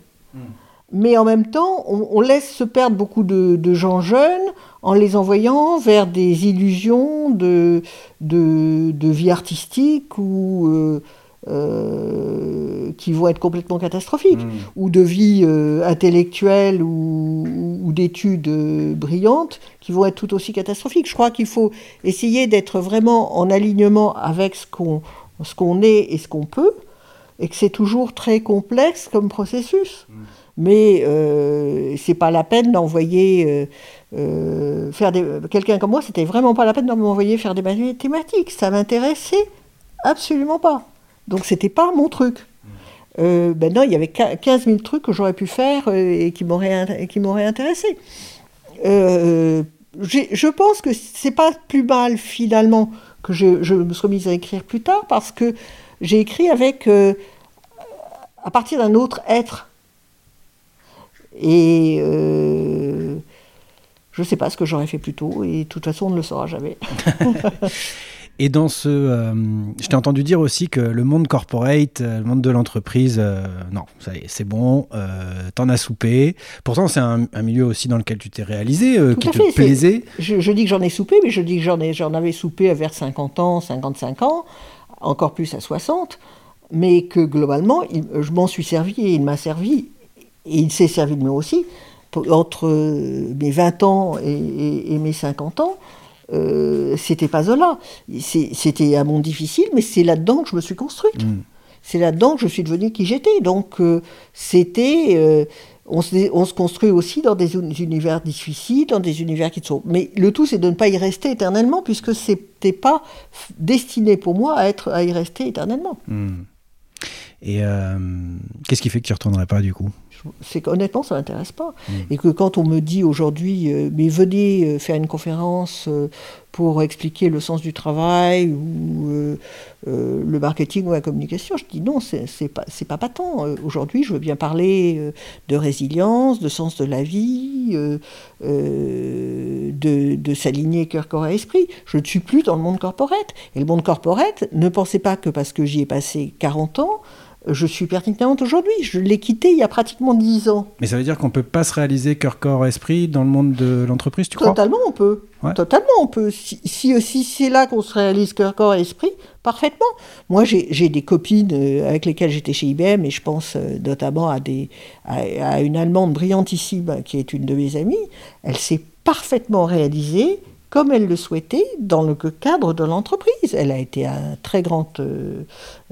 Mais en même temps, on, on laisse se perdre beaucoup de, de gens jeunes en les envoyant vers des illusions de, de, de vie artistique ou euh, euh, qui vont être complètement catastrophiques, ou de vie euh, intellectuelle ou, ou- ou d'études brillantes qui vont être tout aussi catastrophiques. Je crois qu'il faut essayer d'être vraiment en alignement avec ce qu'on ce qu'on est et ce qu'on peut, et que c'est toujours très complexe comme processus. Mais euh, c'est pas la peine d'envoyer euh, euh, faire des quelqu'un comme moi, c'était vraiment pas la peine de m'envoyer faire des mathématiques. Ça m'intéressait absolument pas. Donc c'était pas mon truc. Euh, ben non, il y avait quin- 15 000 trucs que j'aurais pu faire et qui m'auraient qui intéressé. Je pense que c'est pas plus mal finalement que je, je me sois mise à écrire plus tard parce que j'ai écrit avec à partir d'un autre être. Et euh, je ne sais pas ce que j'aurais fait plus tôt, et de toute façon, on ne le saura jamais. Et dans ce, euh, je t'ai entendu dire aussi que le monde corporate, euh, le monde de l'entreprise, euh, non, ça y est, c'est bon, t'en as soupé. Pourtant, c'est un, un milieu aussi dans lequel tu t'es réalisé, qui te fait, plaisait. Je, je dis que j'en ai soupé, mais je dis que j'en, ai, j'en avais soupé vers 50 ans, 55 ans, encore plus à 60, mais que globalement, il- je m'en suis servi et il m'a servi, et il s'est servi de moi aussi, pour- entre euh, mes 20 ans et, et- et mes 50 ans. euh, c'était pas Zola. C'était un monde difficile, mais c'est là-dedans que je me suis construite. Mm. C'est là-dedans que je suis devenue qui j'étais. Donc, euh, c'était. euh, on, se, on se construit aussi dans des uni- univers difficiles, dans des univers qui sont. Mais le tout, c'est de ne pas y rester éternellement, puisque c'était pas destiné pour moi à, être, à y rester éternellement. Hmm. Et qu'est-ce qui fait que tu ne retournerais pas du coup? C'est qu'honnêtement, ça m'intéresse pas. Et que quand on me dit aujourd'hui, euh, mais venez euh, faire une conférence euh, pour expliquer le sens du travail ou le marketing ou la communication, je dis non, c'est pas, pas patent. aujourd'hui, je veux bien parler de résilience, de sens de la vie, de, de s'aligner cœur, corps et esprit. Je ne suis plus dans le monde corporate. Et le monde corporate, ne pensez pas que parce que j'y ai passé 40 ans, je suis pertinente aujourd'hui. Je l'ai quitté il y a pratiquement 10 ans. Mais ça veut dire qu'on ne peut pas se réaliser cœur, corps, esprit dans le monde de l'entreprise, tu crois? Totalement, on peut. Totalement, on peut. Si, si, c'est là qu'on se réalise cœur, corps, esprit, parfaitement. Moi, j'ai des copines euh, avec lesquelles j'étais chez IBM, et je pense euh, notamment à, des, à, une Allemande brillantissime qui est une de mes amies. Elle s'est parfaitement réalisée comme elle le souhaitait dans le cadre de l'entreprise. Elle a été un très grand euh,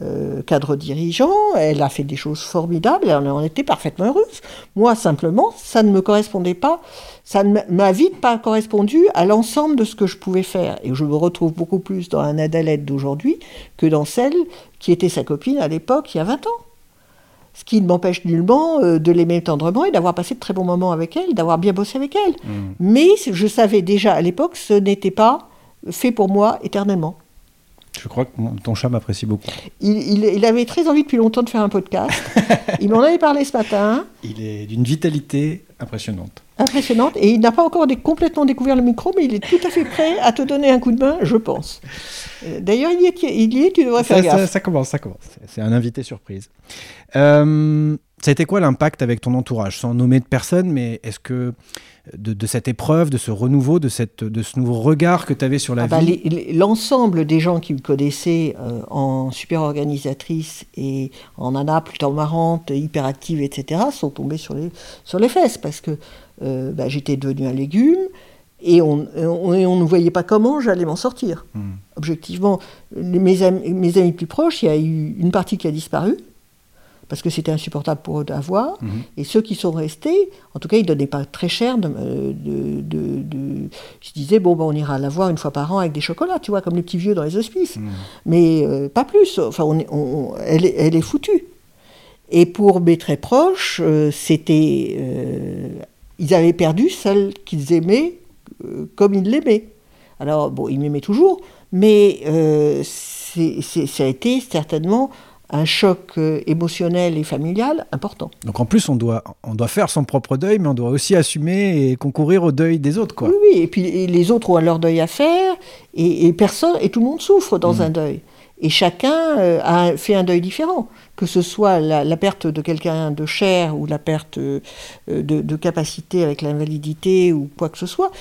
euh, cadre dirigeant, elle a fait des choses formidables, elle en était parfaitement heureuse. Moi, simplement, ça ne me correspondait pas, ça ne m'a vite pas correspondu à l'ensemble de ce que je pouvais faire. Et je me retrouve beaucoup plus dans un Adalette d'aujourd'hui que dans celle qui était sa copine à l'époque, il y a 20 ans ce qui ne m'empêche nullement euh, de l'aimer tendrement et d'avoir passé de très bons moments avec elle, d'avoir bien bossé avec elle. Mm. Mais je savais déjà à l'époque, ce n'était pas fait pour moi éternellement. Je crois que ton chat m'apprécie beaucoup. Il, avait très envie depuis longtemps de faire un podcast. il m'en avait parlé ce matin. Il est d'une vitalité impressionnante. Impressionnante. Et il n'a pas encore complètement découvert le micro, mais il est tout à fait prêt à te donner un coup de main, je pense. Euh, d'ailleurs, il, il, y est, tu devrais faire ça, gaffe. Ça, ça, commence, ça commence. C'est un invité surprise. Euh, ça a été quoi l'impact avec ton entourage Sans nommer de personne, mais est-ce que de, cette épreuve, de ce renouveau, de, cette, de ce nouveau regard que tu avais sur la ah bah, vie L'ensemble des gens qui me connaissaient euh, en super organisatrice et en nana plutôt marrante, hyperactive, etc., sont tombés sur les, sur les fesses parce que euh, bah, j'étais devenue un légume et on, on, ne voyait pas comment j'allais m'en sortir. Hmm. Objectivement, mes amis plus proches, il y a eu une partie qui a disparu parce que c'était insupportable pour eux d'avoir. Mhm. Et ceux qui sont restés, en tout cas, ils ne donnaient pas très cher. De, de, de, ils disaient, bon, ben, on ira la voir une fois par an avec des chocolats, tu vois, comme les petits vieux dans les hospices. Mhm. Mais euh, pas plus. Enfin, on, elle, elle, est foutue. Et pour mes très proches, euh, c'était. Euh, ils avaient perdu celle qu'ils aimaient comme ils l'aimaient. Alors, bon, ils m'aimaient toujours, mais ça a été certainement un choc euh, émotionnel et familial important. Donc en plus, on doit, on doit faire son propre deuil, mais on doit aussi assumer et concourir au deuil des autres. Quoi. Oui, oui, et puis les autres ont leur deuil à faire, et, personne, et tout le monde souffre dans mmh. un deuil. Et chacun euh, a fait un deuil différent, que ce soit la, perte de quelqu'un de cher ou la perte euh, de, de capacité avec l'invalidité ou quoi que ce soit.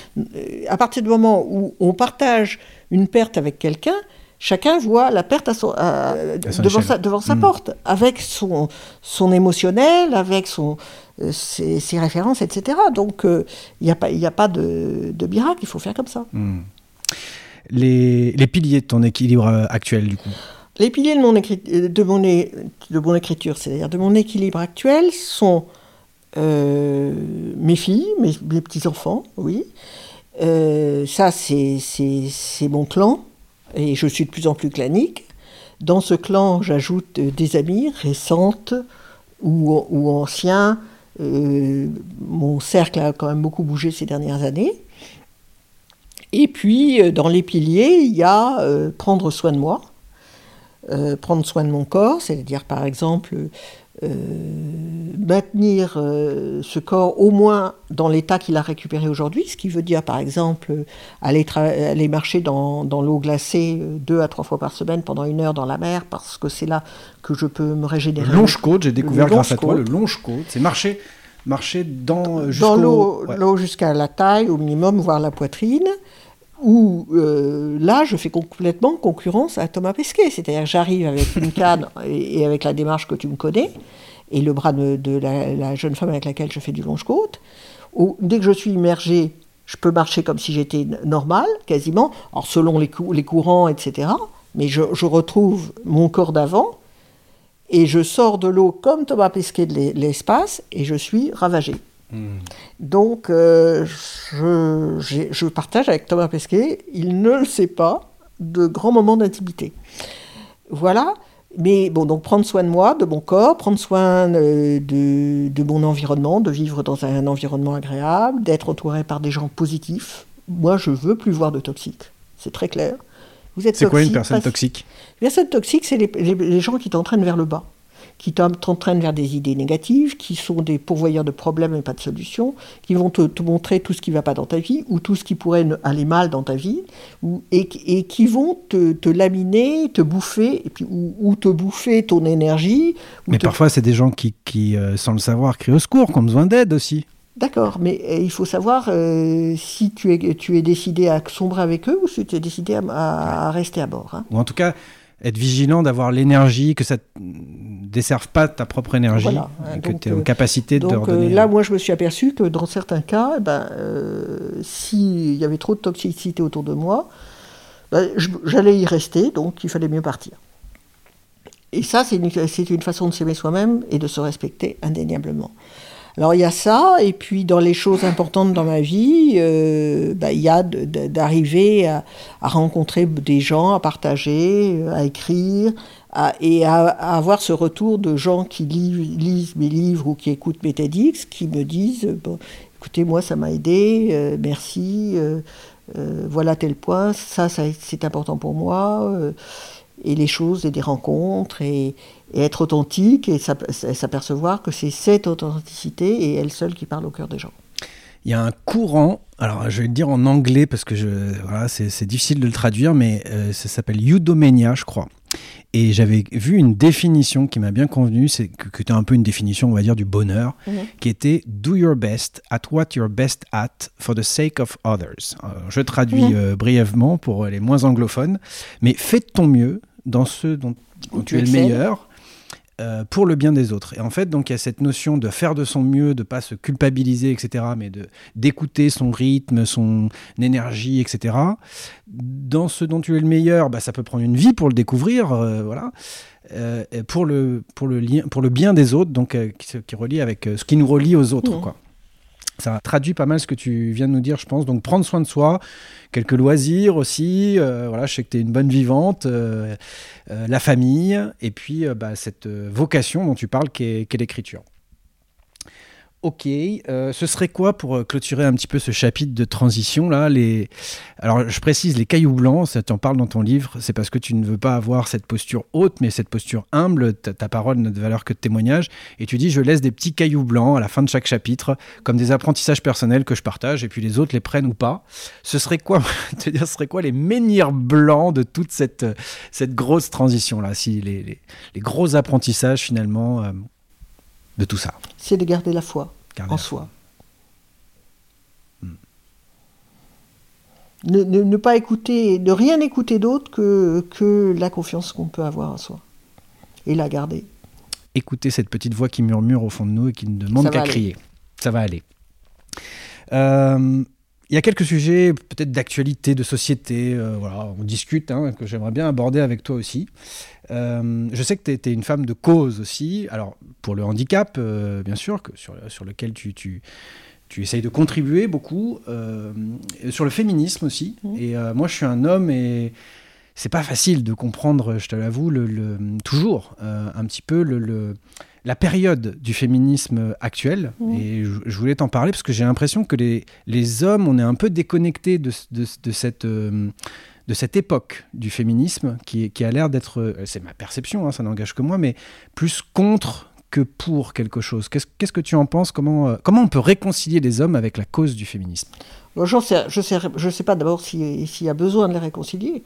À partir du moment où on partage une perte avec quelqu'un, chacun voit la perte à son, devant, sa, devant sa, hmm. porte, avec son, son émotionnel, avec son, euh, ses, références, etc. Donc il euh, n'y a pas, a pas de, de, miracle, il faut faire comme ça. Hmm. Les, les, piliers de ton équilibre euh, actuel, du coup? Les piliers de mon, de mon, de mon écriture, c'est-à-dire de mon équilibre actuel, sont mes filles, mes, mes petits-enfants, oui. ça, c'est mon clan et je suis de plus en plus clanique. Dans ce clan, j'ajoute euh, des amis récentes ou, anciens. Euh, mon cercle a quand même beaucoup bougé ces dernières années. Et puis, euh, dans les piliers, il y a prendre soin de moi, prendre soin de mon corps, c'est-à-dire par exemple maintenir euh, ce corps au moins dans l'état qu'il a récupéré aujourd'hui, ce qui veut dire par exemple aller, aller marcher dans, dans l'eau glacée euh, deux à trois fois par semaine pendant une heure dans la mer, parce que c'est là que je peux me régénérer. Le longe-côte, j'ai découvert grâce à toi le longe-côte, c'est marcher, marcher dans, dans l'eau jusqu'à la taille au minimum, voire la poitrine où euh, là, je fais complètement concurrence à Thomas Pesquet. C'est-à-dire j'arrive avec une canne et, avec la démarche que tu me connais, et le bras de, la, jeune femme avec laquelle je fais du longe-côte. Dès que je suis immergé, je peux marcher comme si j'étais normal, quasiment, alors selon les, les courants, etc. Mais je, retrouve mon corps d'avant, et je sors de l'eau comme Thomas Pesquet de l'espace, et je suis ravagé. Donc, euh, je, partage avec Thomas Pesquet, il ne le sait pas, de grands moments d'intimité. Voilà. Mais bon, donc prendre soin de moi, de mon corps, prendre soin euh, de, de mon environnement, de vivre dans un environnement agréable, d'être entouré par des gens positifs. Moi, je veux plus voir de toxiques. C'est très clair. Vous êtes C'est quoi une personne toxique? Une personne toxique, c'est les, les- les gens qui t'entraînent vers le bas, qui t'en- t'entraînent vers des idées négatives, qui sont des pourvoyeurs de problèmes et pas de solutions, qui vont te, te montrer tout ce qui ne va pas dans ta vie ou tout ce qui pourrait aller mal dans ta vie, ou, et, et qui vont te, te laminer, te bouffer, et puis, ou, ou te bouffer ton énergie. ou Mais te- parfois, c'est des gens qui, qui, euh, sans le savoir, crient au secours, qui ont besoin d'aide aussi. D'accord, mais euh, il faut savoir euh, si tu es, tu es décidé à sombrer avec eux ou si tu es décidé à, à- à rester à bord. hein. Ou en tout cas, être vigilant, d'avoir l'énergie, que ça ne desserve pas ta propre énergie, Voilà, hein, que tu es en euh, capacité de Donc leur euh, là, moi, je me suis aperçu que dans certains cas, eh ben, euh, s'il y avait trop de toxicité autour de moi, ben, j'allais y rester, donc il fallait mieux partir. Et ça, c'est une, c'est une façon de s'aimer soi-même et de se respecter indéniablement. Alors il y a ça, et puis dans les choses importantes dans ma vie, euh, ben, il y a d'arriver à, rencontrer des gens, à partager, euh, à écrire, et à, avoir ce retour de gens qui lisent, mes livres ou qui écoutent mes TEDx, qui me disent euh, bon, écoutez, moi ça m'a aidé, merci, voilà tel point, ça, c'est important pour moi, et les choses et des rencontres, et, et être authentique et s'ap- s'apercevoir que c'est cette authenticité et elle seule qui parle au cœur des gens. Il y a un courant, alors je vais le dire en anglais parce que je, voilà, c'est difficile de le traduire, mais euh, ça s'appelle eudomania, je crois. Et j'avais vu une définition qui m'a bien convenu, c'est que, que était un peu une définition, on va dire, du bonheur, Mhm. qui était Do your best at what you're best at for the sake of others. Alors, je traduis Mhm. euh, brièvement pour les moins anglophones, mais fais de ton mieux dans ce dont, tu tu es le meilleur. euh, pour le bien des autres. Et en fait, donc il y a cette notion de faire de son mieux, de pas se culpabiliser, etc., mais de d'écouter son rythme, son énergie, etc. Dans ce dont tu es le meilleur, bah, ça peut prendre une vie pour le découvrir, euh, voilà. Euh, pour le pour le lien, pour le bien des autres, donc qui, relie avec ce qui nous relie aux autres, Mhm. quoi. Ça traduit pas mal ce que tu viens de nous dire, je pense. Donc prendre soin de soi, quelques loisirs aussi. euh, voilà, je sais que tu es une bonne vivante. euh, euh, la famille, et puis bah, cette vocation dont tu parles qu'est qu'est l'écriture. Ok, euh, ce serait quoi pour euh, clôturer un petit peu ce chapitre de transition là les... Alors je précise, les cailloux blancs, ça t'en parle dans ton livre, c'est parce que tu ne veux pas avoir cette posture haute, mais cette posture humble, ta, parole n'a de valeur que de témoignage, et tu dis je laisse des petits cailloux blancs à la fin de chaque chapitre, comme des apprentissages personnels que je partage, et puis les autres les prennent ou pas. Ce serait quoi, te dire, ce serait quoi les menhirs blancs de toute cette, cette grosse transition là, si les, les- les gros apprentissages finalement euh, de tout ça. C'est de garder la foi Garder en la soi. Ne, ne- ne pas écouter, ne rien écouter d'autre que, que la confiance qu'on peut avoir en soi. Et la garder. écouter cette petite voix qui murmure au fond de nous et qui ne demande qu'à crier. Ça va aller. Euh, Il y a quelques sujets peut-être d'actualité, de société, euh, voilà, on discute, hein, que j'aimerais bien aborder avec toi aussi. Euh, je sais que tu es, une femme de cause aussi, alors pour le handicap, euh, bien sûr, que sur, sur lequel tu, tu, tu essayes de contribuer beaucoup, sur le féminisme aussi. Mhm. Et moi, je suis un homme et c'est pas facile de comprendre, je te l'avoue, le, le- toujours un petit peu le, le- la période du féminisme actuel. Et je, je voulais t'en parler parce que j'ai l'impression que les, les hommes, on est un peu déconnectés de, de- de cette. euh, de cette époque du féminisme qui, qui a l'air d'être, euh, c'est ma perception, hein, ça n'engage que moi, mais plus contre que pour quelque chose. Qu'est-ce qu'est-ce que tu en penses? Comment, euh, comment on peut réconcilier les hommes avec la cause du féminisme? Bon, j'en sais, je ne sais, je sais pas d'abord si- s'il y a besoin de les réconcilier,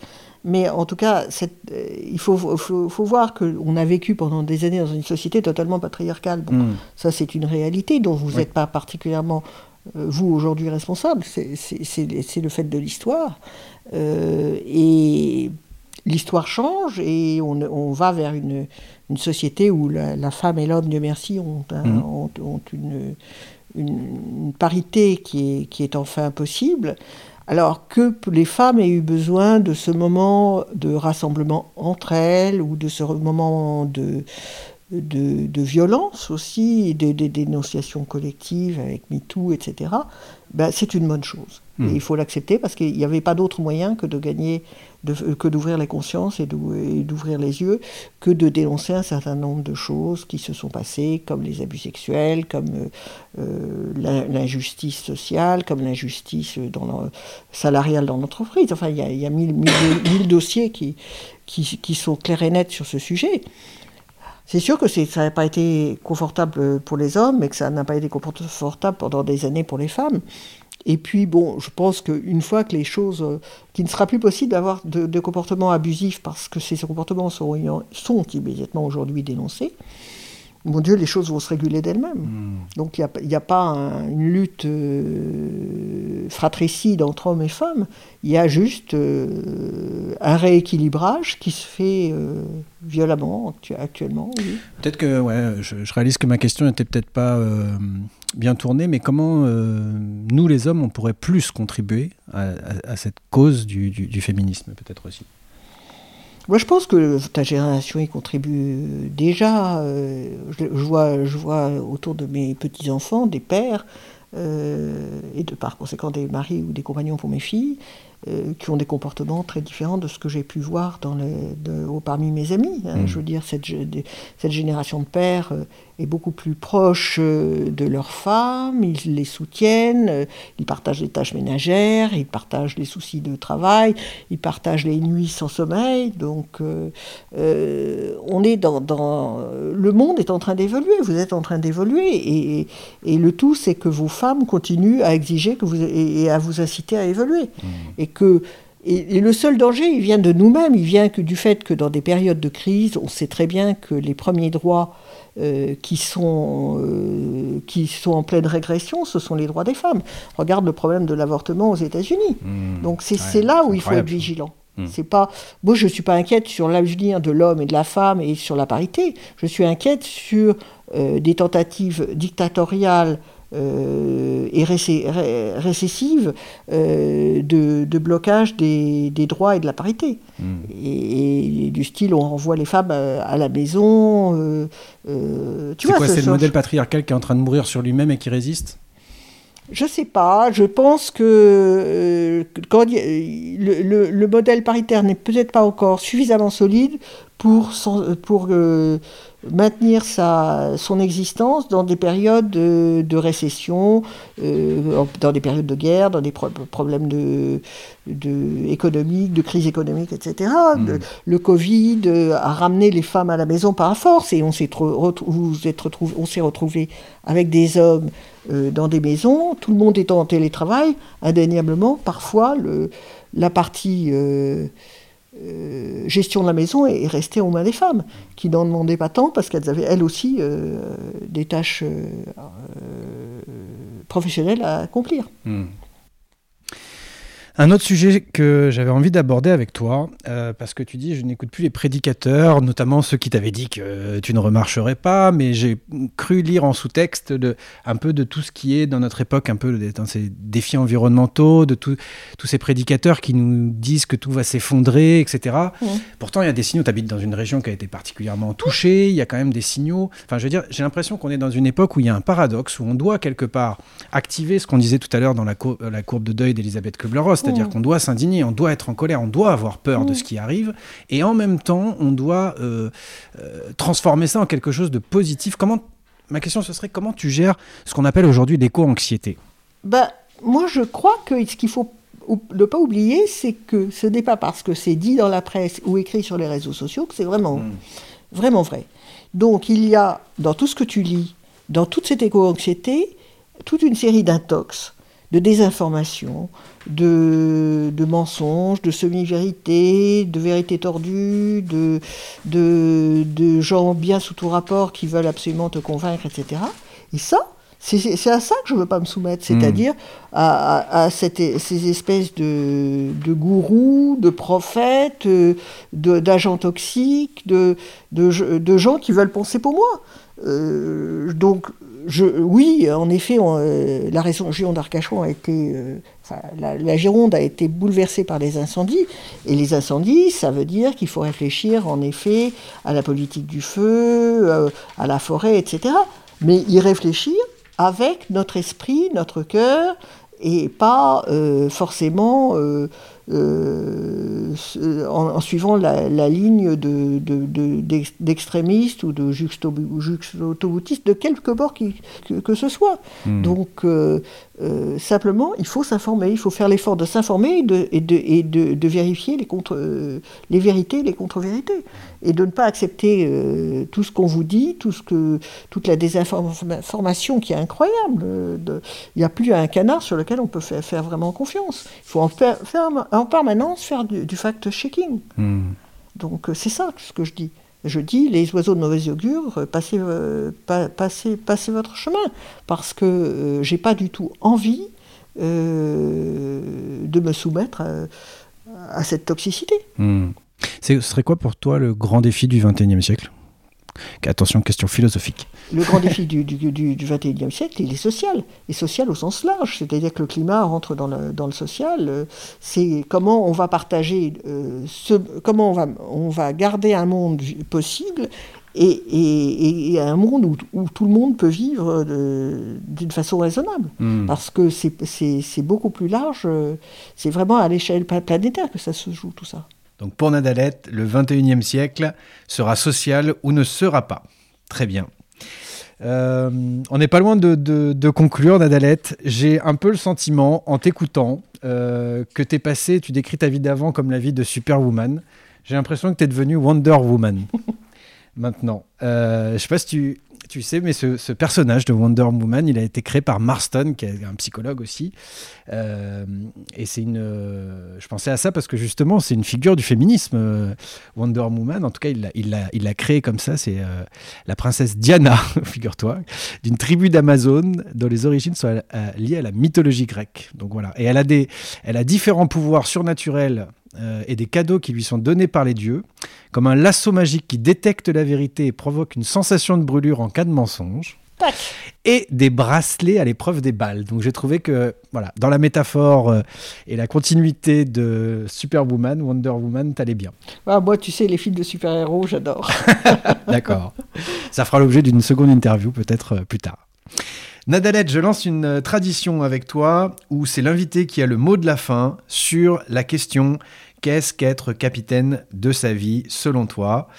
mais en tout cas, euh, il faut, faut, faut voir qu'on a vécu pendant des années dans une société totalement patriarcale. Bon, Hmm. Ça, c'est une réalité dont vous Oui. n'êtes pas particulièrement, euh, vous, aujourd'hui, responsable. C'est- le fait de l'histoire. Euh, et l'histoire change et on, on va vers une, une société où la, la femme et l'homme, Dieu merci, ont, un- ont, ont une, une, une parité qui est, qui est enfin possible. Alors que les femmes aient eu besoin de ce moment de rassemblement entre elles ou de ce moment de, de, de violence aussi, des, des dénonciations collectives avec MeToo, etc., ben, c'est une bonne chose. Hmm. Et il faut l'accepter parce qu'il n'y avait pas d'autre moyen que de gagner, de- que d'ouvrir les consciences et d'ou- et d'ouvrir les yeux, que de dénoncer un certain nombre de choses qui se sont passées, comme les abus sexuels, comme euh, l'injustice sociale, comme l'injustice dans salariale dans l'entreprise. Enfin, il y a, il y a mille, mille- mille dossiers qui, qui, qui sont clairs et nets sur ce sujet. C'est sûr que ça n'a pas été confortable pour les hommes, mais que ça n'a pas été confortable pendant des années pour les femmes. Et puis, bon, je pense qu'une fois que les choses. euh, qu'il ne sera plus possible d'avoir de, comportements abusifs parce que ces comportements sont immédiatement aujourd'hui dénoncés, mon Dieu, les choses vont se réguler d'elles-mêmes. Donc il n'y a, pas un- une lutte euh, fratricide entre hommes et femmes, il y a juste euh, un rééquilibrage qui se fait euh, violemment actu- actuellement. oui. Peut-être que ouais, je, je réalise que ma question n'était peut-être pas bien tournée, mais comment nous les hommes on pourrait plus contribuer à, à- à cette cause du, du- du féminisme peut-être aussi? Moi, je pense que ta génération y contribue déjà. euh, je, je vois, je vois autour de mes petits-enfants des pères, euh, et de par conséquent des maris ou des compagnons pour mes filles, euh, qui ont des comportements très différents de ce que j'ai pu voir dans de- au- parmi mes amis. hein. Mm. Je veux dire, cette, cette génération de pères euh, est beaucoup plus proche euh, de leurs femmes, ils les soutiennent, ils partagent les tâches ménagères, ils partagent les soucis de travail, ils partagent les nuits sans sommeil. Donc, euh, euh, on est dans, dans- Le monde est en train d'évoluer, vous êtes en train d'évoluer. Et, et le tout, c'est que vos femmes continuent à exiger que vous, et, et à vous inciter à évoluer. Et que. Et, et le seul danger, il vient de nous-mêmes, il vient que du fait que dans des périodes de crise, on sait très bien que les premiers droits euh, qui, sont, euh, qui sont en pleine régression, ce sont les droits des femmes. Regarde le problème de l'avortement aux États-Unis. Donc c'est Ouais, là où il faut être vigilant. Mm. C'est pas. Moi, je suis pas inquiète sur l'avenir de l'homme et de la femme et sur la parité. Je suis inquiète sur euh, des tentatives dictatoriales euh, et récé- ré- récessives euh, de, de blocage des, des droits et de la parité. Et, et du style, on renvoie les femmes euh, à la maison. euh, tu C'est quoi ce C'est le modèle patriarcal qui est en train de mourir sur lui-même et qui résiste? Je sais pas, je pense que euh, quand le, le- le modèle paritaire n'est peut-être pas encore suffisamment solide pour, euh, maintenir sa, son existence dans des périodes de, de récession, euh, dans des périodes de guerre, dans des pro- problèmes de, de économiques, de crise économique, etc. De- le Covid euh, a ramené les femmes à la maison par force et on s'est retrouvé, retrouvé avec des hommes euh, dans des maisons, tout le monde étant en télétravail, indéniablement, parfois le, la partie euh, euh, gestion de la maison est est restée aux mains des femmes, qui n'en demandaient pas tant parce qu'elles avaient elles aussi euh, des tâches euh, professionnelles à accomplir. Un autre sujet que j'avais envie d'aborder avec toi, euh, parce que tu dis je n'écoute plus les prédicateurs, notamment ceux qui t'avaient dit que tu ne remarcherais pas, mais j'ai cru lire en sous-texte de, un peu de tout ce qui est dans notre époque, un peu de- dans ces défis environnementaux, de tout- tous ces prédicateurs qui nous disent que tout va s'effondrer, etc. Ouais. Pourtant, il y a des signaux, tu habites dans une région qui a été particulièrement touchée, il y a quand même des signaux. Enfin, je veux dire, j'ai l'impression qu'on est dans une époque où il y a un paradoxe, où on doit quelque part activer ce qu'on disait tout à l'heure dans la, cour- la courbe de deuil d'Elisabeth Kubler-Ross, c'est-à-dire Mm. qu'on doit s'indigner, on doit être en colère, on doit avoir peur de Mm. ce qui arrive, et en même temps, on doit euh, euh, transformer ça en quelque chose de positif. Comment Ma question, ce serait comment tu gères ce qu'on appelle aujourd'hui l'éco-anxiété Ben, moi, je crois que ce qu'il faut ne pas oublier, c'est que ce n'est pas parce que c'est dit dans la presse ou écrit sur les réseaux sociaux que c'est vraiment, vraiment vrai. Donc, il y a, dans tout ce que tu lis, dans toute cette éco-anxiété, toute une série d'intox, de désinformation, de, de mensonges, de semi-vérités, de vérités tordues, de, de, de gens bien sous tout rapport qui veulent absolument te convaincre, etc. Et ça, c'est à ça que je ne veux pas me soumettre, c'est-à-dire à, à- à cette- ces espèces de, de gourous, de prophètes, euh, d'agents toxiques, de, de, de gens qui veulent penser pour moi. Euh, donc, je, oui, en effet, on, euh, la région d'Arcachon a été euh, La Gironde a été bouleversée par les incendies, et les incendies, ça veut dire qu'il faut réfléchir en effet à la politique du feu, euh, à la forêt, etc. Mais y réfléchir avec notre esprit, notre cœur, et pas euh, forcément euh, euh, en, en suivant la, la ligne de- de- d'extrémistes ou de juxtoboutistes de quelque bord qui- que, que ce soit. Donc euh, euh, simplement, il faut s'informer, il faut faire l'effort de s'informer et de, et de, et vérifier les, contre, les vérités, les contre-vérités, et de ne pas accepter euh, tout ce qu'on vous dit, tout ce que, toute la désinformation qui est incroyable. euh, de- Il n'y a plus un canard sur lequel on peut faire, faire vraiment confiance. Il faut en, faire, faire en permanence faire du, du fact-checking. Hmm. Donc euh, c'est ça ce que je dis. Je dis, les oiseaux de mauvais augure, passez, euh, pa- passez, passez votre chemin, parce que euh, j'ai pas du tout envie de me soumettre à, à cette toxicité. Hmm. Ce serait quoi pour toi le grand défi du 21e siècle? Attention, question philosophique. Le grand défi du, du, du, du 21e siècle, il est social, et social au sens large, c'est-à-dire que le climat rentre dans le, dans le social, euh, c'est comment on va partager, euh, ce, comment on va, on va garder un monde possible et, et, et un monde où, où tout le monde peut vivre d'une façon raisonnable. Hmm. Parce que c'est- beaucoup plus large, euh, c'est vraiment à l'échelle pla- planétaire que ça se joue tout ça. Donc pour Nadalette, le 21e siècle sera social ou ne sera pas. Très bien. Euh, on n'est pas loin de, de- de conclure, Nadalette. J'ai un peu le sentiment, en t'écoutant, euh, que t'es passé, tu décris ta vie d'avant comme la vie de Superwoman. J'ai l'impression que tu es devenue Wonder Woman. Maintenant, euh, je sais pas si tu, tu sais, mais ce, personnage de Wonder Woman, il a été créé par Marston, qui est un psychologue aussi. Euh, et c'est une. euh, je pensais à ça parce que justement, c'est une figure du féminisme, euh, Wonder Woman. En tout cas, il l'a créé comme ça. C'est la princesse Diana, figure-toi, d'une tribu d'Amazon dont les origines sont liées à la mythologie grecque. Donc voilà. Et elle a, des, elle a différents pouvoirs surnaturels euh, et des cadeaux qui lui sont donnés par les dieux, comme un lasso magique qui détecte la vérité et provoque une sensation de brûlure en cas de mensonge Tac et des bracelets à l'épreuve des balles. Donc j'ai trouvé que, voilà, dans la métaphore euh, et la continuité de Superwoman, Wonder Woman, t'allais bien. Ah, Moi, tu sais, les films de super-héros, j'adore. D'accord. Ça fera l'objet d'une seconde interview peut-être euh, plus tard. Nadalette, je lance une euh, tradition avec toi où c'est l'invité qui a le mot de la fin sur la question qu'est-ce qu'être capitaine de sa vie selon toi?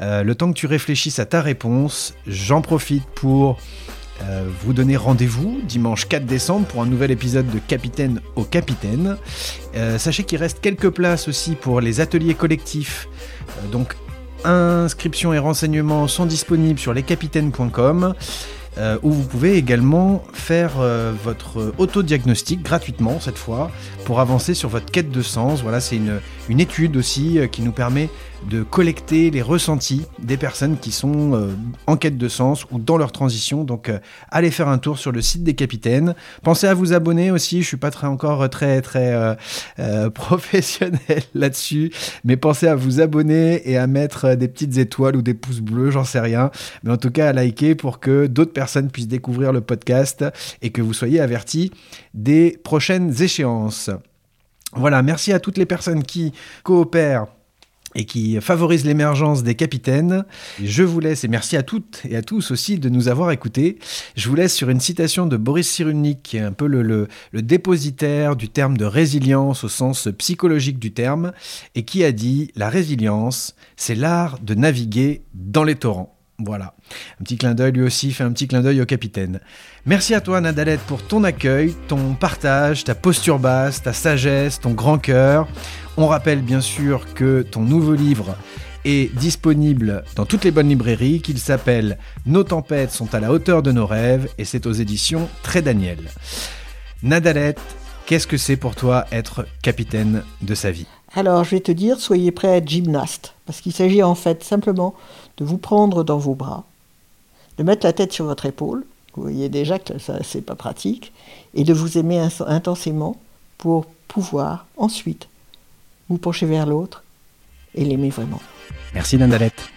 Euh, Le temps que tu réfléchisses à ta réponse, j'en profite pour euh, vous donner rendez-vous dimanche 4 décembre pour un nouvel épisode de Capitaine au Capitaine. Sachez qu'il reste quelques places aussi pour les ateliers collectifs. Donc inscriptions et renseignements sont disponibles sur lescapitaines.com euh, où vous pouvez également faire euh, votre autodiagnostic gratuitement cette fois pour avancer sur votre quête de sens. Voilà, c'est une, une étude aussi euh, qui nous permet de collecter les ressentis des personnes qui sont euh, en quête de sens ou dans leur transition. Donc euh, allez faire un tour sur le site des capitaines. Pensez à vous abonner aussi, je suis pas très encore très très euh, professionnel là-dessus, mais pensez à vous abonner et à mettre des petites étoiles ou des pouces bleus, j'en sais rien, mais en tout cas à liker pour que d'autres personnes puissent découvrir le podcast et que vous soyez avertis des prochaines échéances. Voilà, merci à toutes les personnes qui coopèrent et qui favorisent l'émergence des capitaines. Je vous laisse, et merci à toutes et à tous aussi de nous avoir écoutés. Je vous laisse sur une citation de Boris Cyrulnik, qui est un peu le, le- le dépositaire du terme de résilience au sens psychologique du terme, et qui a dit La résilience, c'est l'art de naviguer dans les torrents. Voilà. Un petit clin d'œil, lui aussi fait un petit clin d'œil au capitaine. Merci à toi, Nadalette, pour ton accueil, ton partage, ta posture basse, ta sagesse, ton grand cœur. On rappelle bien sûr que ton nouveau livre est disponible dans toutes les bonnes librairies, qu'il s'appelle Nos tempêtes sont à la hauteur de nos rêves et c'est aux éditions Très Daniel. Nadalette, qu'est-ce que c'est pour toi être capitaine de sa vie? Alors, je vais te dire, soyez prêts à être gymnaste, parce qu'il s'agit en fait simplement de vous prendre dans vos bras, de mettre la tête sur votre épaule, vous voyez déjà que ça, c'est pas pratique, et de vous aimer intensément pour pouvoir ensuite vous pencher vers l'autre et l'aimer vraiment. Merci Nadalette.